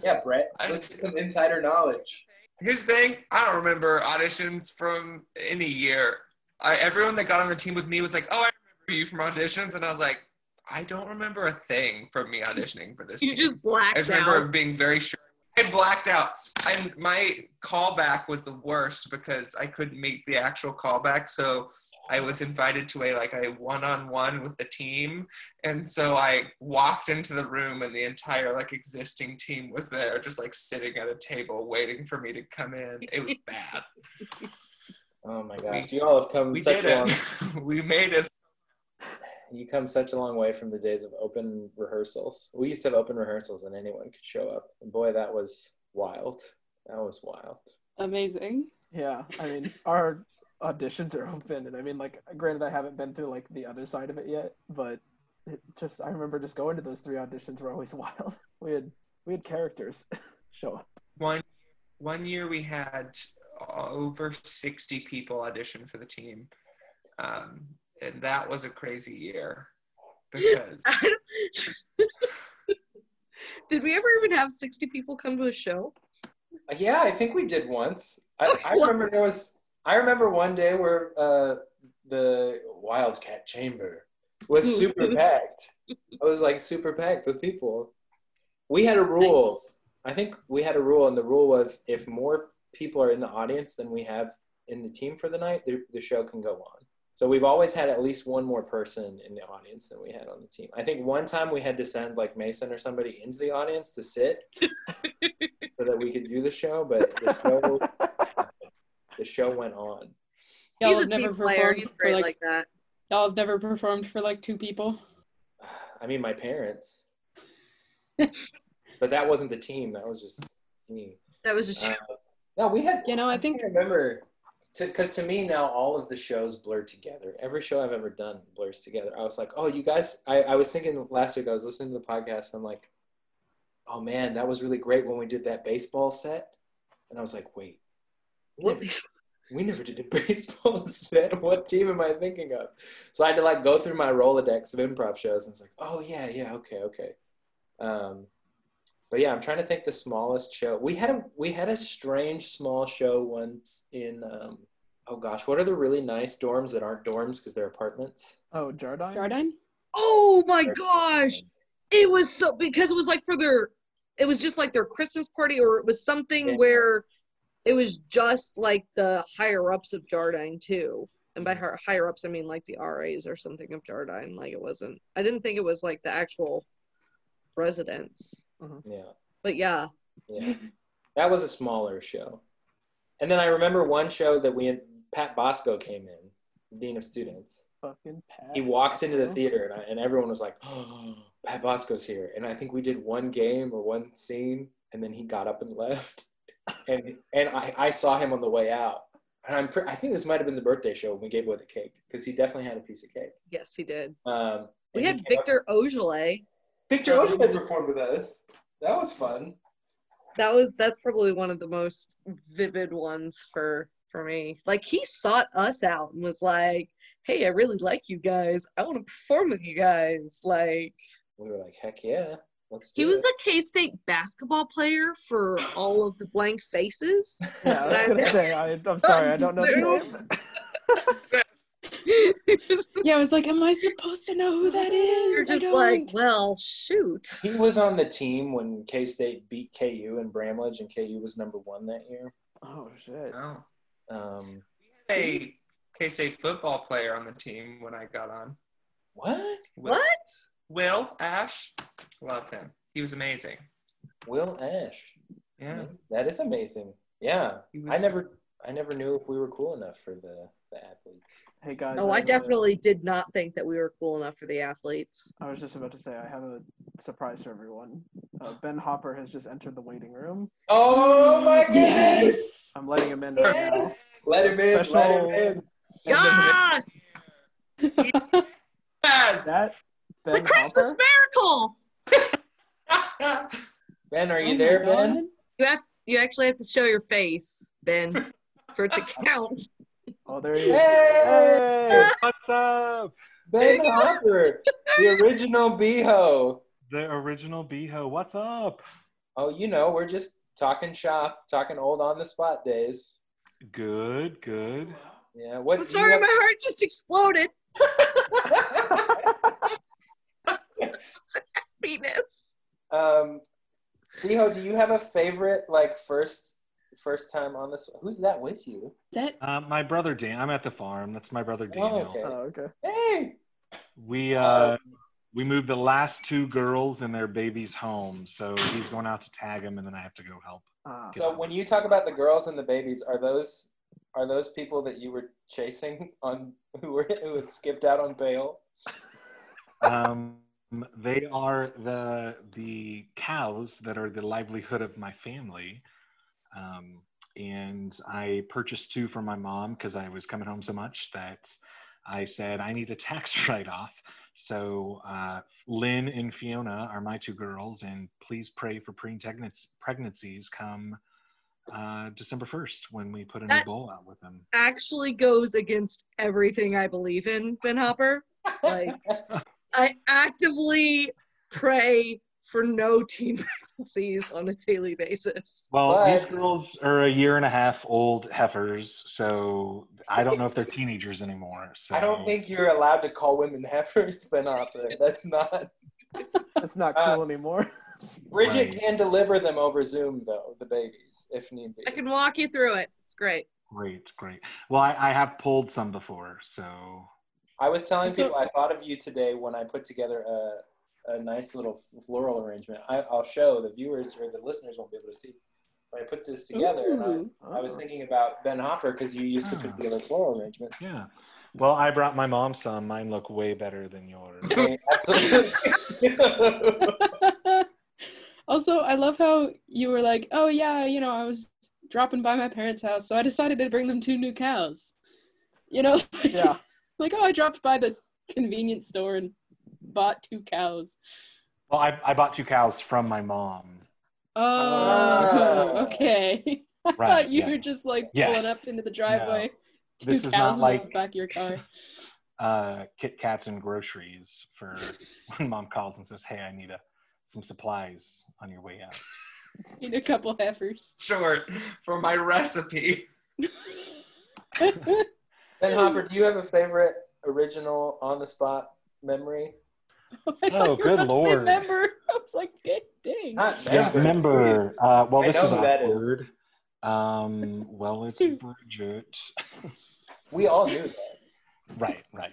yeah, Brett. I- Let's get some insider knowledge. Here's the thing. I don't remember auditions from any year. I, everyone that got on the team with me was like, "Oh, I remember you from auditions," and I was like, "I don't remember a thing from me auditioning for this You team." just blacked out. I blacked just remember out. being very sure. I blacked out. And my callback was the worst because I couldn't meet the actual callback. So I was invited to a like a one-on-one with the team, and so I walked into the room, and the entire like existing team was there, just like sitting at a table waiting for me to come in. It was bad. Oh my gosh, We- you all have come We such did a long. it. we made it. You come such a long way from the days of open rehearsals. We used to have open rehearsals, and anyone could show up. And boy, that was wild. That was wild. Amazing. Yeah, I mean, our auditions are open, and I mean, like, granted, I haven't been through like the other side of it yet, but it just I remember just going to those three auditions were always wild. We had we had characters show up. One one year we had over 60 people audition for the team. Um, and that was a crazy year because Did we ever even have 60 people come to a show? Yeah, I think we did once. I, I remember there was. I remember one day where uh, the Wildcat Chamber was super packed. It was like super packed with people. We had a rule. Nice. I think we had a rule, and the rule was if more people are in the audience than we have in the team for the night, the, the show can go on. So we've always had at least one more person in the audience than we had on the team. I think one time we had to send like Mason or somebody into the audience to sit so that we could do the show, but the show, the show went on. Y'all He's a have never team player. performed He's for, great like, like that. y'all have never performed for like two people. I mean, my parents, but that wasn't the team. That was just me. That was just Uh, no, we had. You know, I think can't remember because to, me now all of the shows blur together every show i've ever done blurs together i was like oh you guys I, I was thinking last week i was listening to the podcast and i'm like oh man that was really great when we did that baseball set and i was like wait we what we never did a baseball set what team am i thinking of so i had to like go through my rolodex of improv shows and it's like oh yeah yeah okay okay um, but yeah, I'm trying to think the smallest show. We had a we had a strange small show once in um, oh gosh, what are the really nice dorms that aren't dorms because they're apartments? Oh, Jardine. Jardine. Oh my gosh. It was so because it was like for their it was just like their Christmas party or it was something Yeah. where it was just like the higher ups of Jardine too. And by hi- higher ups I mean like the RAs or something of Jardine. Like it wasn't I didn't think it was like the actual residents. Uh-huh. Yeah, But yeah. yeah, that was a smaller show. And then I remember one show that we had Pat Bosco came in, dean of students. Fucking Pat. He walks into the theater and, I, and everyone was like, oh, Pat Bosco's here. And I think we did one game or one scene, and then he got up and left. And and I, I saw him on the way out. And I'm pre- I think this might have been the birthday show when we gave away the cake because he definitely had a piece of cake. Yes, he did. Um, We had he up- Victor Ojeleye. Victor Oshman performed with us. That was fun. That was that's probably one of the most vivid ones for for me. Like he sought us out and was like, "Hey, I really like you guys. I want to perform with you guys." Like We were like, heck yeah, let's do he was it. a K State basketball player for all of the blank faces. Yeah, I was gonna say. I, I'm sorry, I don't know the name. Yeah, I was like, am I supposed to know who that is? You're just like, well, shoot. He was on the team when K State beat KU in Bramlage, and KU was number one that year. Oh shit. oh, Um, a K State football player on the team when I got on. what? What? Will Ash, love him. He was amazing. Will Ash. Yeah, That is amazing. Yeah, I never, I never knew if we were cool enough for the the athletes. Hey guys. Oh, I have a- definitely did not think that we were cool enough for the athletes. I was just about to say I have a surprise for everyone. Uh, ben Hopper has just entered the waiting room. Oh my goodness! I'm letting him in right now. Yes! Let him in. Let him in. Yes! Yes! That The Christmas Hopper. miracle! Ben, are Oh you my there, God. Ben? You have you actually have to show your face, Ben, for it to count. Oh, there he is. Hey! Hey! What's up? Ben Hopper, the original Beho. The original Beho. What's up? Oh, you know, we're just talking shop, talking old on the spot days. Good, good. Yeah. What? I'm sorry, have- my heart just exploded. Happiness. um, Beho, do you have a favorite like first first time on this? Who's that with you? That Uh, my brother Dan. I'm at the farm. That's my brother Daniel. okay. Oh, okay. Hey. We uh, we moved the last two girls and their babies home, so he's going out to tag them, and then I have to go help. Ah, So when you talk about the girls and the babies, are those are those people that you were chasing on who were who had skipped out on bail? Um, they are the the cows that are the livelihood of my family. Um, and I purchased two for my mom because I was coming home so much that I said I need a tax write-off. So uh, Lynn and Fiona are my two girls, and please pray for pregnancies pregnancies come uh, December 1st when we put a new bowl out with them. Actually goes against everything I believe in, Ben Hopper. Like I actively pray for no teen pregnancies on a daily basis. Well, But- these girls are a year and a half old heifers, so I don't know if they're teenagers anymore. So I don't think you're allowed to call women heifers, Ben Hopper. That's not. It's not Uh, cool anymore. Bridget Right. can deliver them over Zoom, though, the babies, if need be. I can walk you through it. It's great. Great, great. Well, I, I have pulled some before, so I was telling So- people I thought of you today when I put together a, a nice little floral arrangement. I, I'll show the viewers or the listeners won't be able to see. But I put this together, and Ooh. I, I was thinking about Ben Hopper because you used to put Ah. together floral arrangements. yeah. Well, I brought my mom some. Mine look way better than yours. Also, I love how you were like, oh yeah, you know, I was dropping by my parents' house, so I decided to bring them two new cows. You know, Yeah. Like oh, I dropped by the convenience store and bought two cows. Well, I, I bought two cows from my mom. Oh, Ah. okay. I Right, thought you yeah. were just like Yeah. pulling up into the driveway. Two This is cows not in the back of your car. Uh, Kit Kats and groceries for when mom calls and says, "Hey, I need a, some supplies on your way out." Need a couple heifers. Short for my recipe. Ben Hopper, do you have a favorite original on the spot memory? I thought Oh, you were good about to say lord. member. I was like, "Ga- dang. Not Yeah, member, remember. Uh, well, I this know is who that is. awkward. Um, well, it's Bridget. We all knew that. right, right.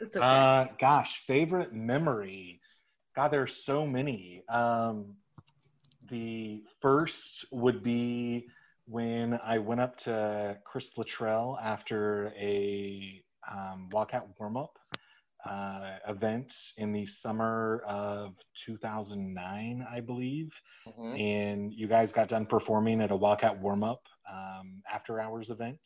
It's okay. Uh, gosh, favorite memory. God, there's so many. Um, the first would be when I went up to Chris Luttrell after a um, walkout warm up uh, event in the summer of 2009, I believe. Mhm. And you guys got done performing at a walkout warm up um, after hours event.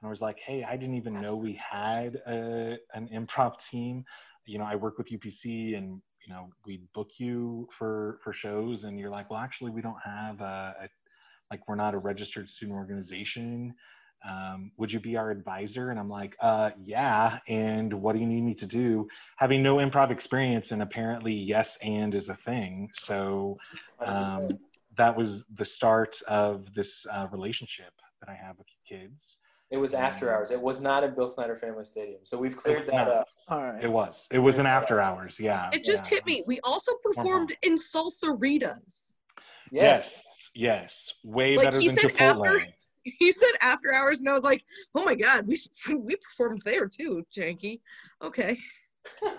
And I was like, hey, I didn't even know we had a, an improv team. You know, I work with UPC and, you know, we book you for, for shows. And you're like, well, actually, we don't have a, a like, we're not a registered student organization. Um, would you be our advisor? And I'm like, uh, yeah. And what do you need me to do? Having no improv experience, and apparently, yes, and is a thing. So, um, that was the start of this uh, relationship that I have with kids. it was after hours. It was not in Bill Snyder Family Stadium. So we've cleared that not. up. All right. It was. It was an after hours. Yeah. it just yeah. hit me. We also performed in Salsaritas. Yes. Yes. Yes. Way Like, better he than said Chipotle. after- He said after hours, and I was like, "Oh my god, we we performed there too, Janky." Okay.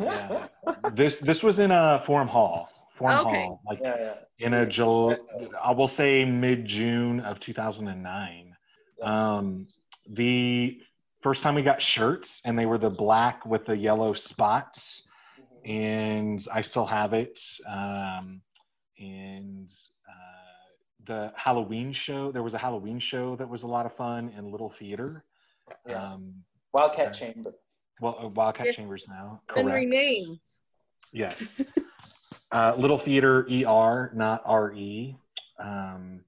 Yeah. this this was in a forum hall. Forum Okay. hall. Like yeah, yeah. in a July, I will say mid June of 2009. Um, the first time we got shirts, and they were the black with the yellow spots, and I still have it. Um, and the Halloween show, there was a Halloween show that was a lot of fun in Little Theater. Yeah. Um, Wildcat okay. Chamber. well, uh, Wildcat Yes. Chambers now. Been Correct. renamed. Yes. uh, Little Theater ER, not RE. Um,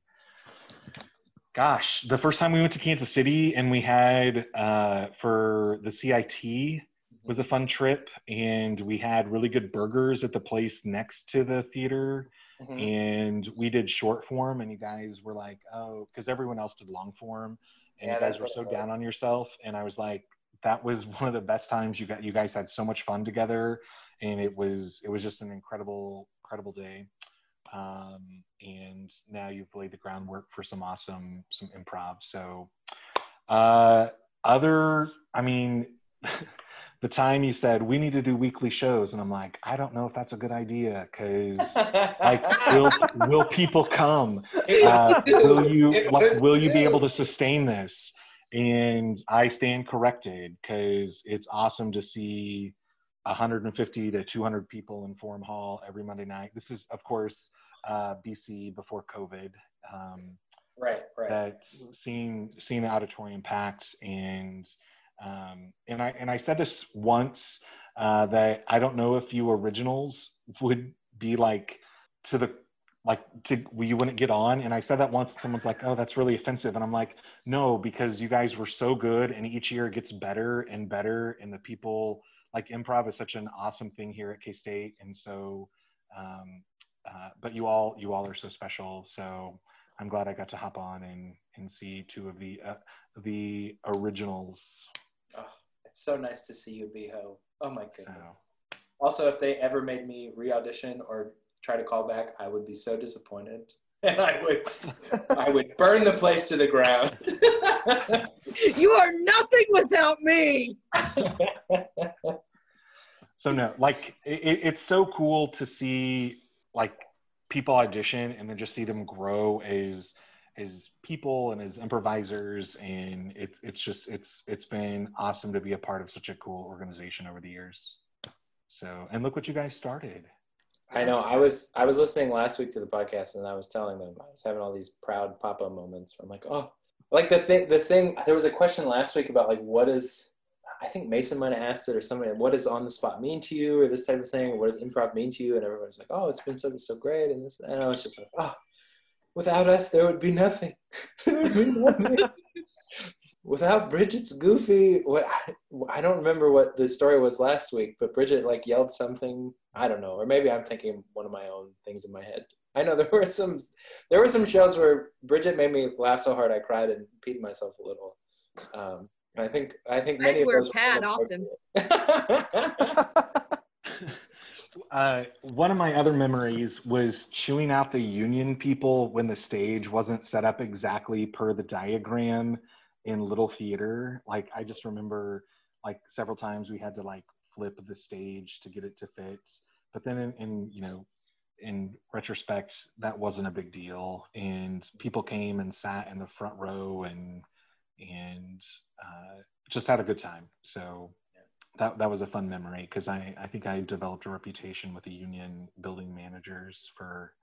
gosh, the first time we went to Kansas City and we had uh, for the CIT was a fun trip, and we had really good burgers at the place next to the theater. Mhm. And we did short form, and you guys were like, "Oh," because everyone else did long form, and Yeah, you guys were so down on yourself. And I was like, "That was one of the best times you got. You guys had so much fun together, and it was it was just an incredible incredible day." Um, and now you've laid the groundwork for some awesome some improv. So, uh, other, I mean. The time you said we need to do weekly shows, and I'm like, I don't know if that's a good idea because like will will people come? Uh, will you like, will you be able to sustain this? And i stand corrected because it's awesome to see 150 to 200 people in forum hall every monday night. This is of course uh, bc before covid um, Right, right. that seeing seeing the auditorium packed and um, and I and I said this once uh, that I don't know if you originals would be like to the like to you wouldn't get on. And I said that once someone's like oh that's really offensive. And I'm like no because you guys were so good and each year it gets better and better. And the people like improv is such an awesome thing here at K-State. And so um, uh, but you all you all are so special. So I'm glad I got to hop on and and see two of the uh, the originals. Oh, it's so nice to see you, Beho. Oh my So goodness. Also, if they ever made me re-audition or try to call back, I would be so disappointed, and I would I would burn the place to the ground. You are nothing without me. so no, like it, it's so cool to see like people audition and then just see them grow as as people and as improvisers and it's it's just it's it's been awesome to be a part of such a cool organization over the years. So and look what you guys started. I know. I was I was listening last week to the podcast, and I was telling them I was having all these proud papa moments. Where I'm like, oh, like the thing. The thing. There was a question last week about like what is. I think Mason might have asked it or somebody. What does on the spot mean to you, or this type of thing? What does improv mean to you? And everybody's like, oh, it's been so so great, and this. And I was just like, oh, without us, there would be nothing. there would be nothing. Without Bridget's goofy, what I, I don't remember what the story was last week, but Bridget like yelled something. I don't know, or maybe I'm thinking one of my own things in my head. I know there were some there were some shows where Bridget made me laugh so hard I cried and peed myself a little. Um, and I think I think many I of wear those. pad often. Uh, one of my other memories was chewing out the union people when the stage wasn't set up exactly per the diagram in Little Theater. Like I just remember like several times we had to like flip the stage to get it to fit. But then in, in you know in retrospect that wasn't a big deal and people came and sat in the front row and and uh, just had a good time. So that that was a fun memory because I, I think I developed a reputation with the union building managers for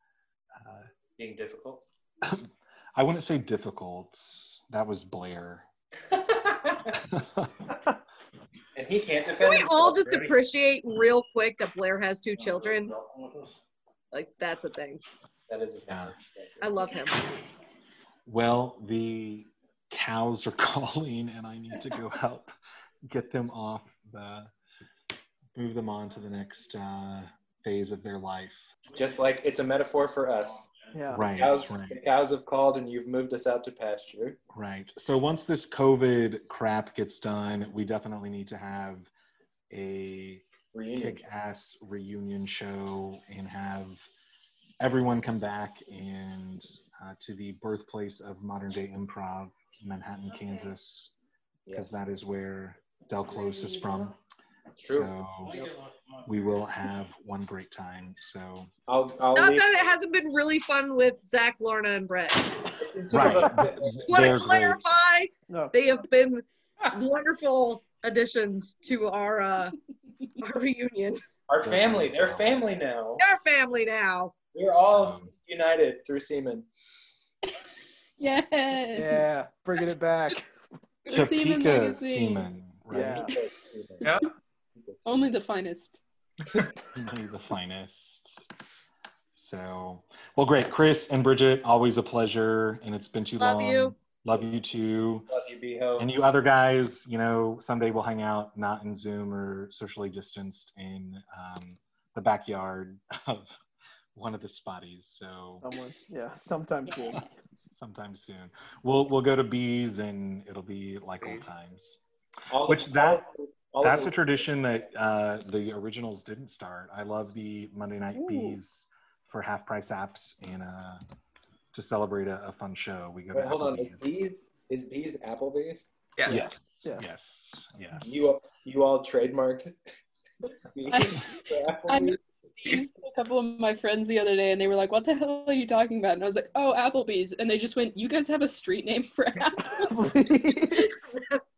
uh, Being difficult. I wouldn't say difficult. That was Blair. and he can't defend. Can defend. we all just right? appreciate real quick that Blair has two children? Like that's a thing. That is a thing. Yeah. I love him. Well, the cows are calling, and I need to go help get them off the move them on to the next uh, phase of their life. Just like it's a metaphor for us. Yeah. Right, Cows, right. The cows have called, and you've moved us out to pasture. Right. So once this COVID crap gets done, we definitely need to have a Reunion. kick ass reunion show and have everyone come back and uh, to the birthplace of modern day improv, Manhattan, Kansas, because Yes, that is where Del Close is from. it's true. So we will have one great time. So I'll, I'll Not leave. that it hasn't been really fun with Zach, Lorna, and Brett. It's right, a- Just want to clarify, No. they have been wonderful additions to our uh, our reunion. our family. They're family now. They're family now. We're all Um, united through semen. Yes. Yeah. Bringing it back. The Seaman Topeka legacy. Seaman, right? Yeah. Yeah. Only the finest. Only the finest. So, well, great. Chris and Bridget, always a pleasure. And it's been too Love long. you. Love you too. Love you, Beho. And you other guys, you know, someday we'll hang out, not in Zoom or socially distanced, in um, the backyard of one of the spotties. So Someone. Yeah. Sometime soon. sometime soon, we'll we'll go to bees, and it'll be like old times. All which the- that all, all that's the- a tradition that uh, the originals didn't start. I love the Monday Night Ooh. Bees for half price apps and uh, to celebrate a, a fun show. We go Wait, to hold on. Is bees is bees Applebee's? Yes. Yes. Yes. Yes. Yes. You you all trademarks. bees I- for I Applebee's? A couple of my friends the other day, and they were like, "What the hell are you talking about?" And I was like, "Oh, Applebee's," and they just went, "You guys have a street name for Applebee's?"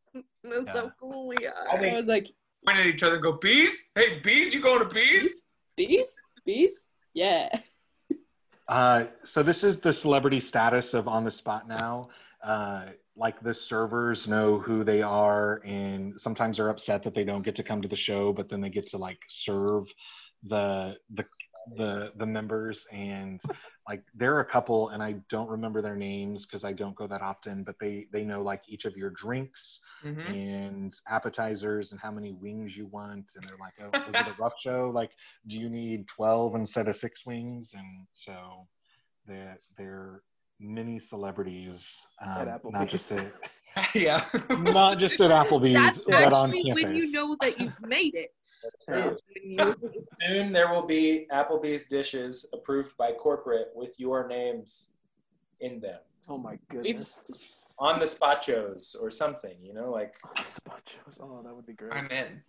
That's so cool. Yeah. I I was like, Point at each other and go, bees? Hey, bees, you going to bees? "Bees? Bees? Yeah." Uh, so this is the celebrity status of on the spot now. Uh, like the servers know who they are, and sometimes they're upset that they don't get to come to the show, but then they get to like serve the the the the members and like there are a couple and i don't remember their names because i don't go that often but they they know like each of your drinks Mhm. and appetizers and how many wings you want and they're like oh was it a rough show? Like do you need 12 instead of six wings? And so they're they're mini celebrities At um, not just at yeah. not just at applebee's That's but on actually campus when you know that you've made it. When you Soon there will be Applebee's dishes approved by corporate with your names in them Oh my We've, goodness. on the spachos or something. You know, like Spot shows. Oh, that would be great. I'm in.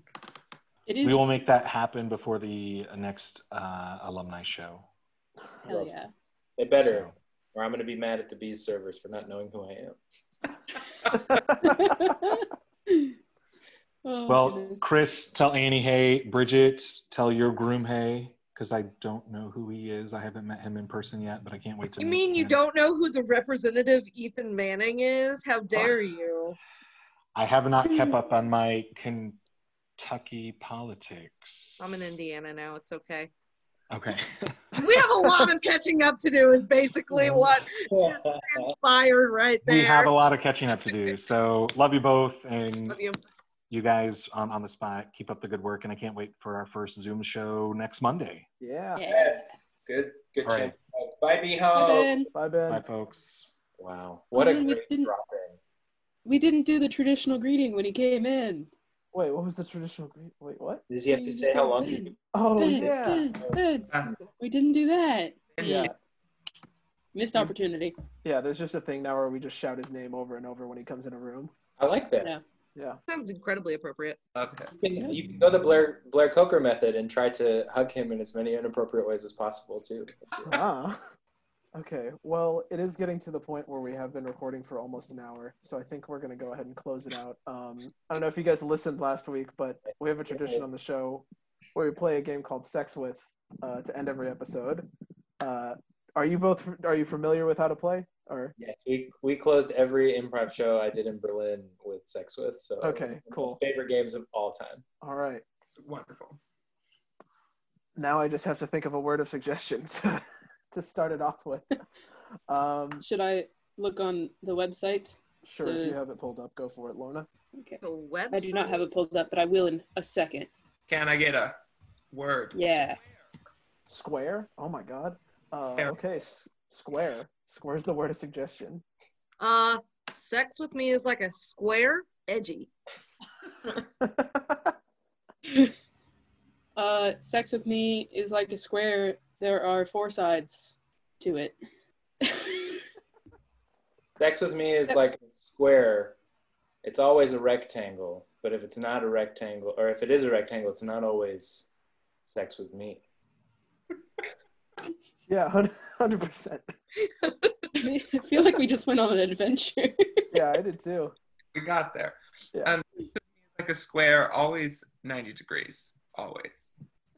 it is we will make that happen before the next uh, alumni show hell yeah. they better, or I'm going to be mad at the bees servers for not knowing who I am. Oh, Well, goodness. Chris, tell Annie hey. Bridget, tell your groom hey, because I don't know who he is. I haven't met him in person yet, but I can't wait to. You meet mean you him. don't know who the representative Ethan Manning is? How dare you? I have not kept up on my Kentucky politics. I'm in Indiana now. It's okay. Okay. We have a lot of catching up to do. Is basically what inspired right there. we have a lot of catching up to do. So love you both, and Love you. you guys on on the spot. Keep up the good work, and I can't wait for our first Zoom show next Monday. yeah. Yeah. yes, good, good. All chance. right. Bye, Bye Ben. Bye Ben. Bye, folks. Wow, what a Ben, we great didn't- drop in. We didn't do the traditional greeting when he came in. Wait, what was the traditional greet? Wait, what? Does he have to say how long? you Oh, Ben, yeah. Ben, Ben. Yeah. We didn't do that. Yeah. Missed opportunity. Yeah, there's just a thing now where we just shout his name over and over when he comes in a room. I like that. Yeah. Yeah. Sounds incredibly appropriate. Okay. You can, you can go the Blair Blair Coker method and try to hug him in as many inappropriate ways as possible too. Ah. Okay. Well, it is getting to the point where we have been recording for almost an hour, so I think we're gonna go ahead and close it out. Um, I don't know if you guys listened last week, but we have a tradition on the show where we play a game called Sex with uh, to end every episode. Uh, are you both are you familiar with how to play? Or Yes, we we closed every improv show I did in Berlin with Sex with. So Okay, one of my cool. Favorite games of all time. all right. It's wonderful. Now I just have to think of a word of suggestion to, to start it off with. Um, Should I look on the website? sure, if Uh, you have it pulled up, go for it, Lorna. Okay. The website. I do not have it pulled up, but I will in a second. Can I get a word? Yeah. Square? Oh my god. Uh, okay, s- square. Square's the word of suggestion. Uh, sex with me is like a square, edgy. Uh, sex with me is like a square. There are four sides to it. Sex with me is like a square. It's always a rectangle, but if it's not a rectangle, or if it is a rectangle, it's not always sex with me. yeah, hundred percent. I feel like we just went on an adventure. Yeah, I did too. We got there. Yeah. Um, like a square, always 90 degrees. Always.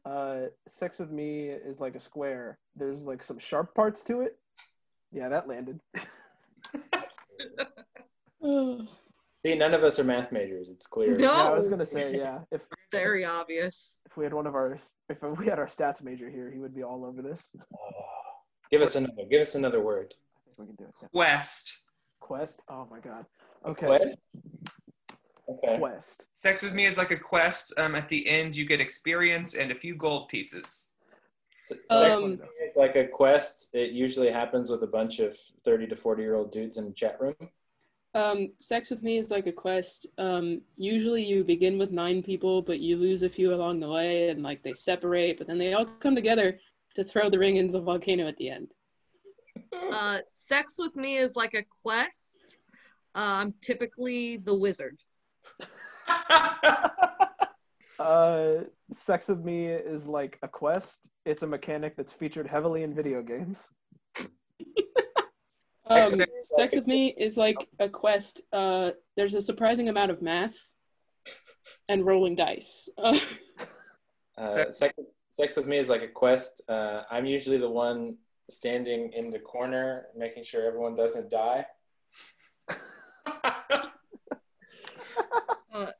Uh, sex with me is like a square. There's like some sharp parts to it. Yeah, that landed. See, none of us are math majors. It's clear. No. Yeah, I was gonna say yeah. If Very obvious. if we had one of our if we had our stats major here, he would be all over this. I Oh. Give us another. Give us another word. think we can do it. Yeah. West. Quest. Oh my god. Okay. Quest? Okay. Quest. Sex with me is like a quest. Um, at the end, you get experience and a few gold pieces. Sex Um, with me is like a quest. It usually happens with a bunch of thirty to forty year old dudes in a chat room. Um, sex with me is like a quest. Um, usually you begin with nine people, but you lose a few along the way, and like they separate, but then they all come together to throw the ring into the volcano at the end. Uh, sex with me is like a quest. Uh, I'm typically the wizard. Uh, sex with me is like a quest. It's a mechanic that's featured heavily in video games. Um, sex with me is like a quest. Uh, there's a surprising amount of math and rolling dice. Uh, Uh, sex, sex with me is like a quest. Uh, I'm usually the one standing in the corner, making sure everyone doesn't die. Uh,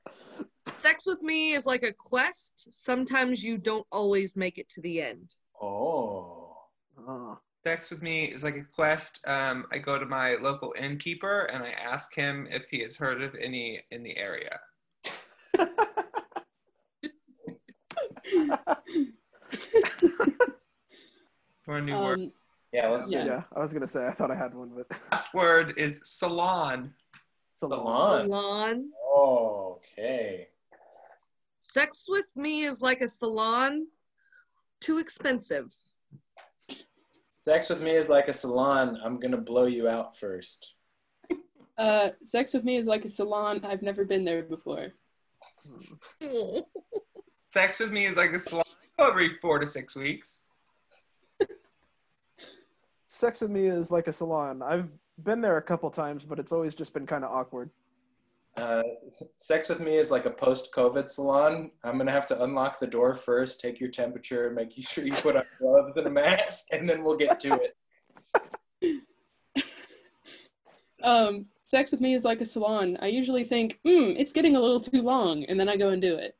sex with me is like a quest. Sometimes you don't always make it to the end. Oh. Oh. Sex with me is like a quest. Um, I go to my local innkeeper and I ask him if he has heard of any in the area. For a new word. Um, Yeah, let's Yeah. yeah, I was gonna say I thought I had one, but Last word is salon. salon. salon. Salon. Oh, okay. Sex with me is like a salon. Too expensive. Sex with me is like a salon. I'm gonna blow you out first. uh, sex with me is like a salon. I've never been there before. Sex with me is like a salon every four to six weeks. Sex with me is like a salon. I've been there a couple times, but it's always just been kind of awkward. Uh, sex with me is like a post-COVID salon. I'm gonna have to unlock the door first, take your temperature, make sure you put on gloves and a mask, and then we'll get to it. Um, sex with me is like a salon. I usually think, hmm, it's getting a little too long, and then I go and do it.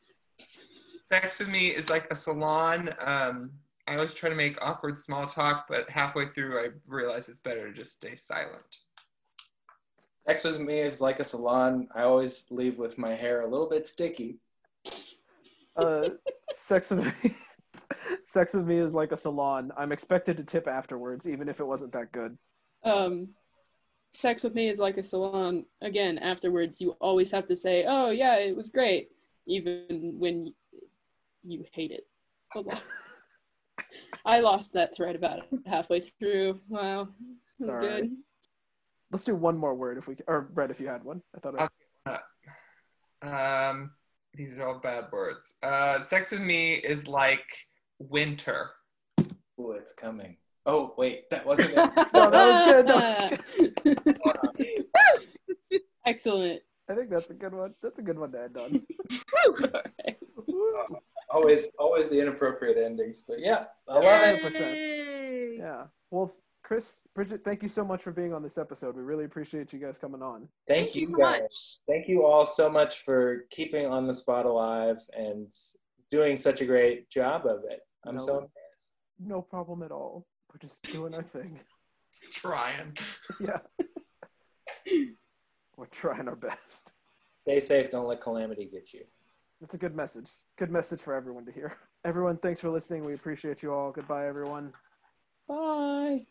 Sex with me is like a salon. Um, I always try to make awkward small talk, but halfway through I realize it's better to just stay silent. Sex with me is like a salon. I always leave with my hair a little bit sticky. Uh, sex with me. sex with me is like a salon. I'm expected to tip afterwards, even if it wasn't that good. Um, sex with me is like a salon. Again, afterwards, you always have to say, oh, yeah, it was great, even when you hate it a lot. I lost that thread about halfway through. Wow. It was All good. right. Let's do one more word if we. Or Brett, if you had one. I thought. I, Um, these are all bad words. Uh, sex with me is like winter. Oh, it's coming. Oh wait, that wasn't it. No, that was good, that was Excellent. I think that's a good one. That's a good one to end on. Alright. Always, always the inappropriate endings. But yeah, I love it. 100%. Yay. Yeah. Well, Chris, Bridget, thank you so much for being on this episode. We really appreciate you guys coming on. Thank, Thank you you, so guys. much. Thank you all so much for keeping on the spot alive and doing such a great job of it. I'm No. so impressed. No problem at all. We're just doing our thing. Trying. Yeah. We're trying our best. Stay safe. Don't let calamity get you. That's a good message. Good message for everyone to hear. Everyone, thanks for listening. We appreciate you all. Goodbye, everyone. Bye.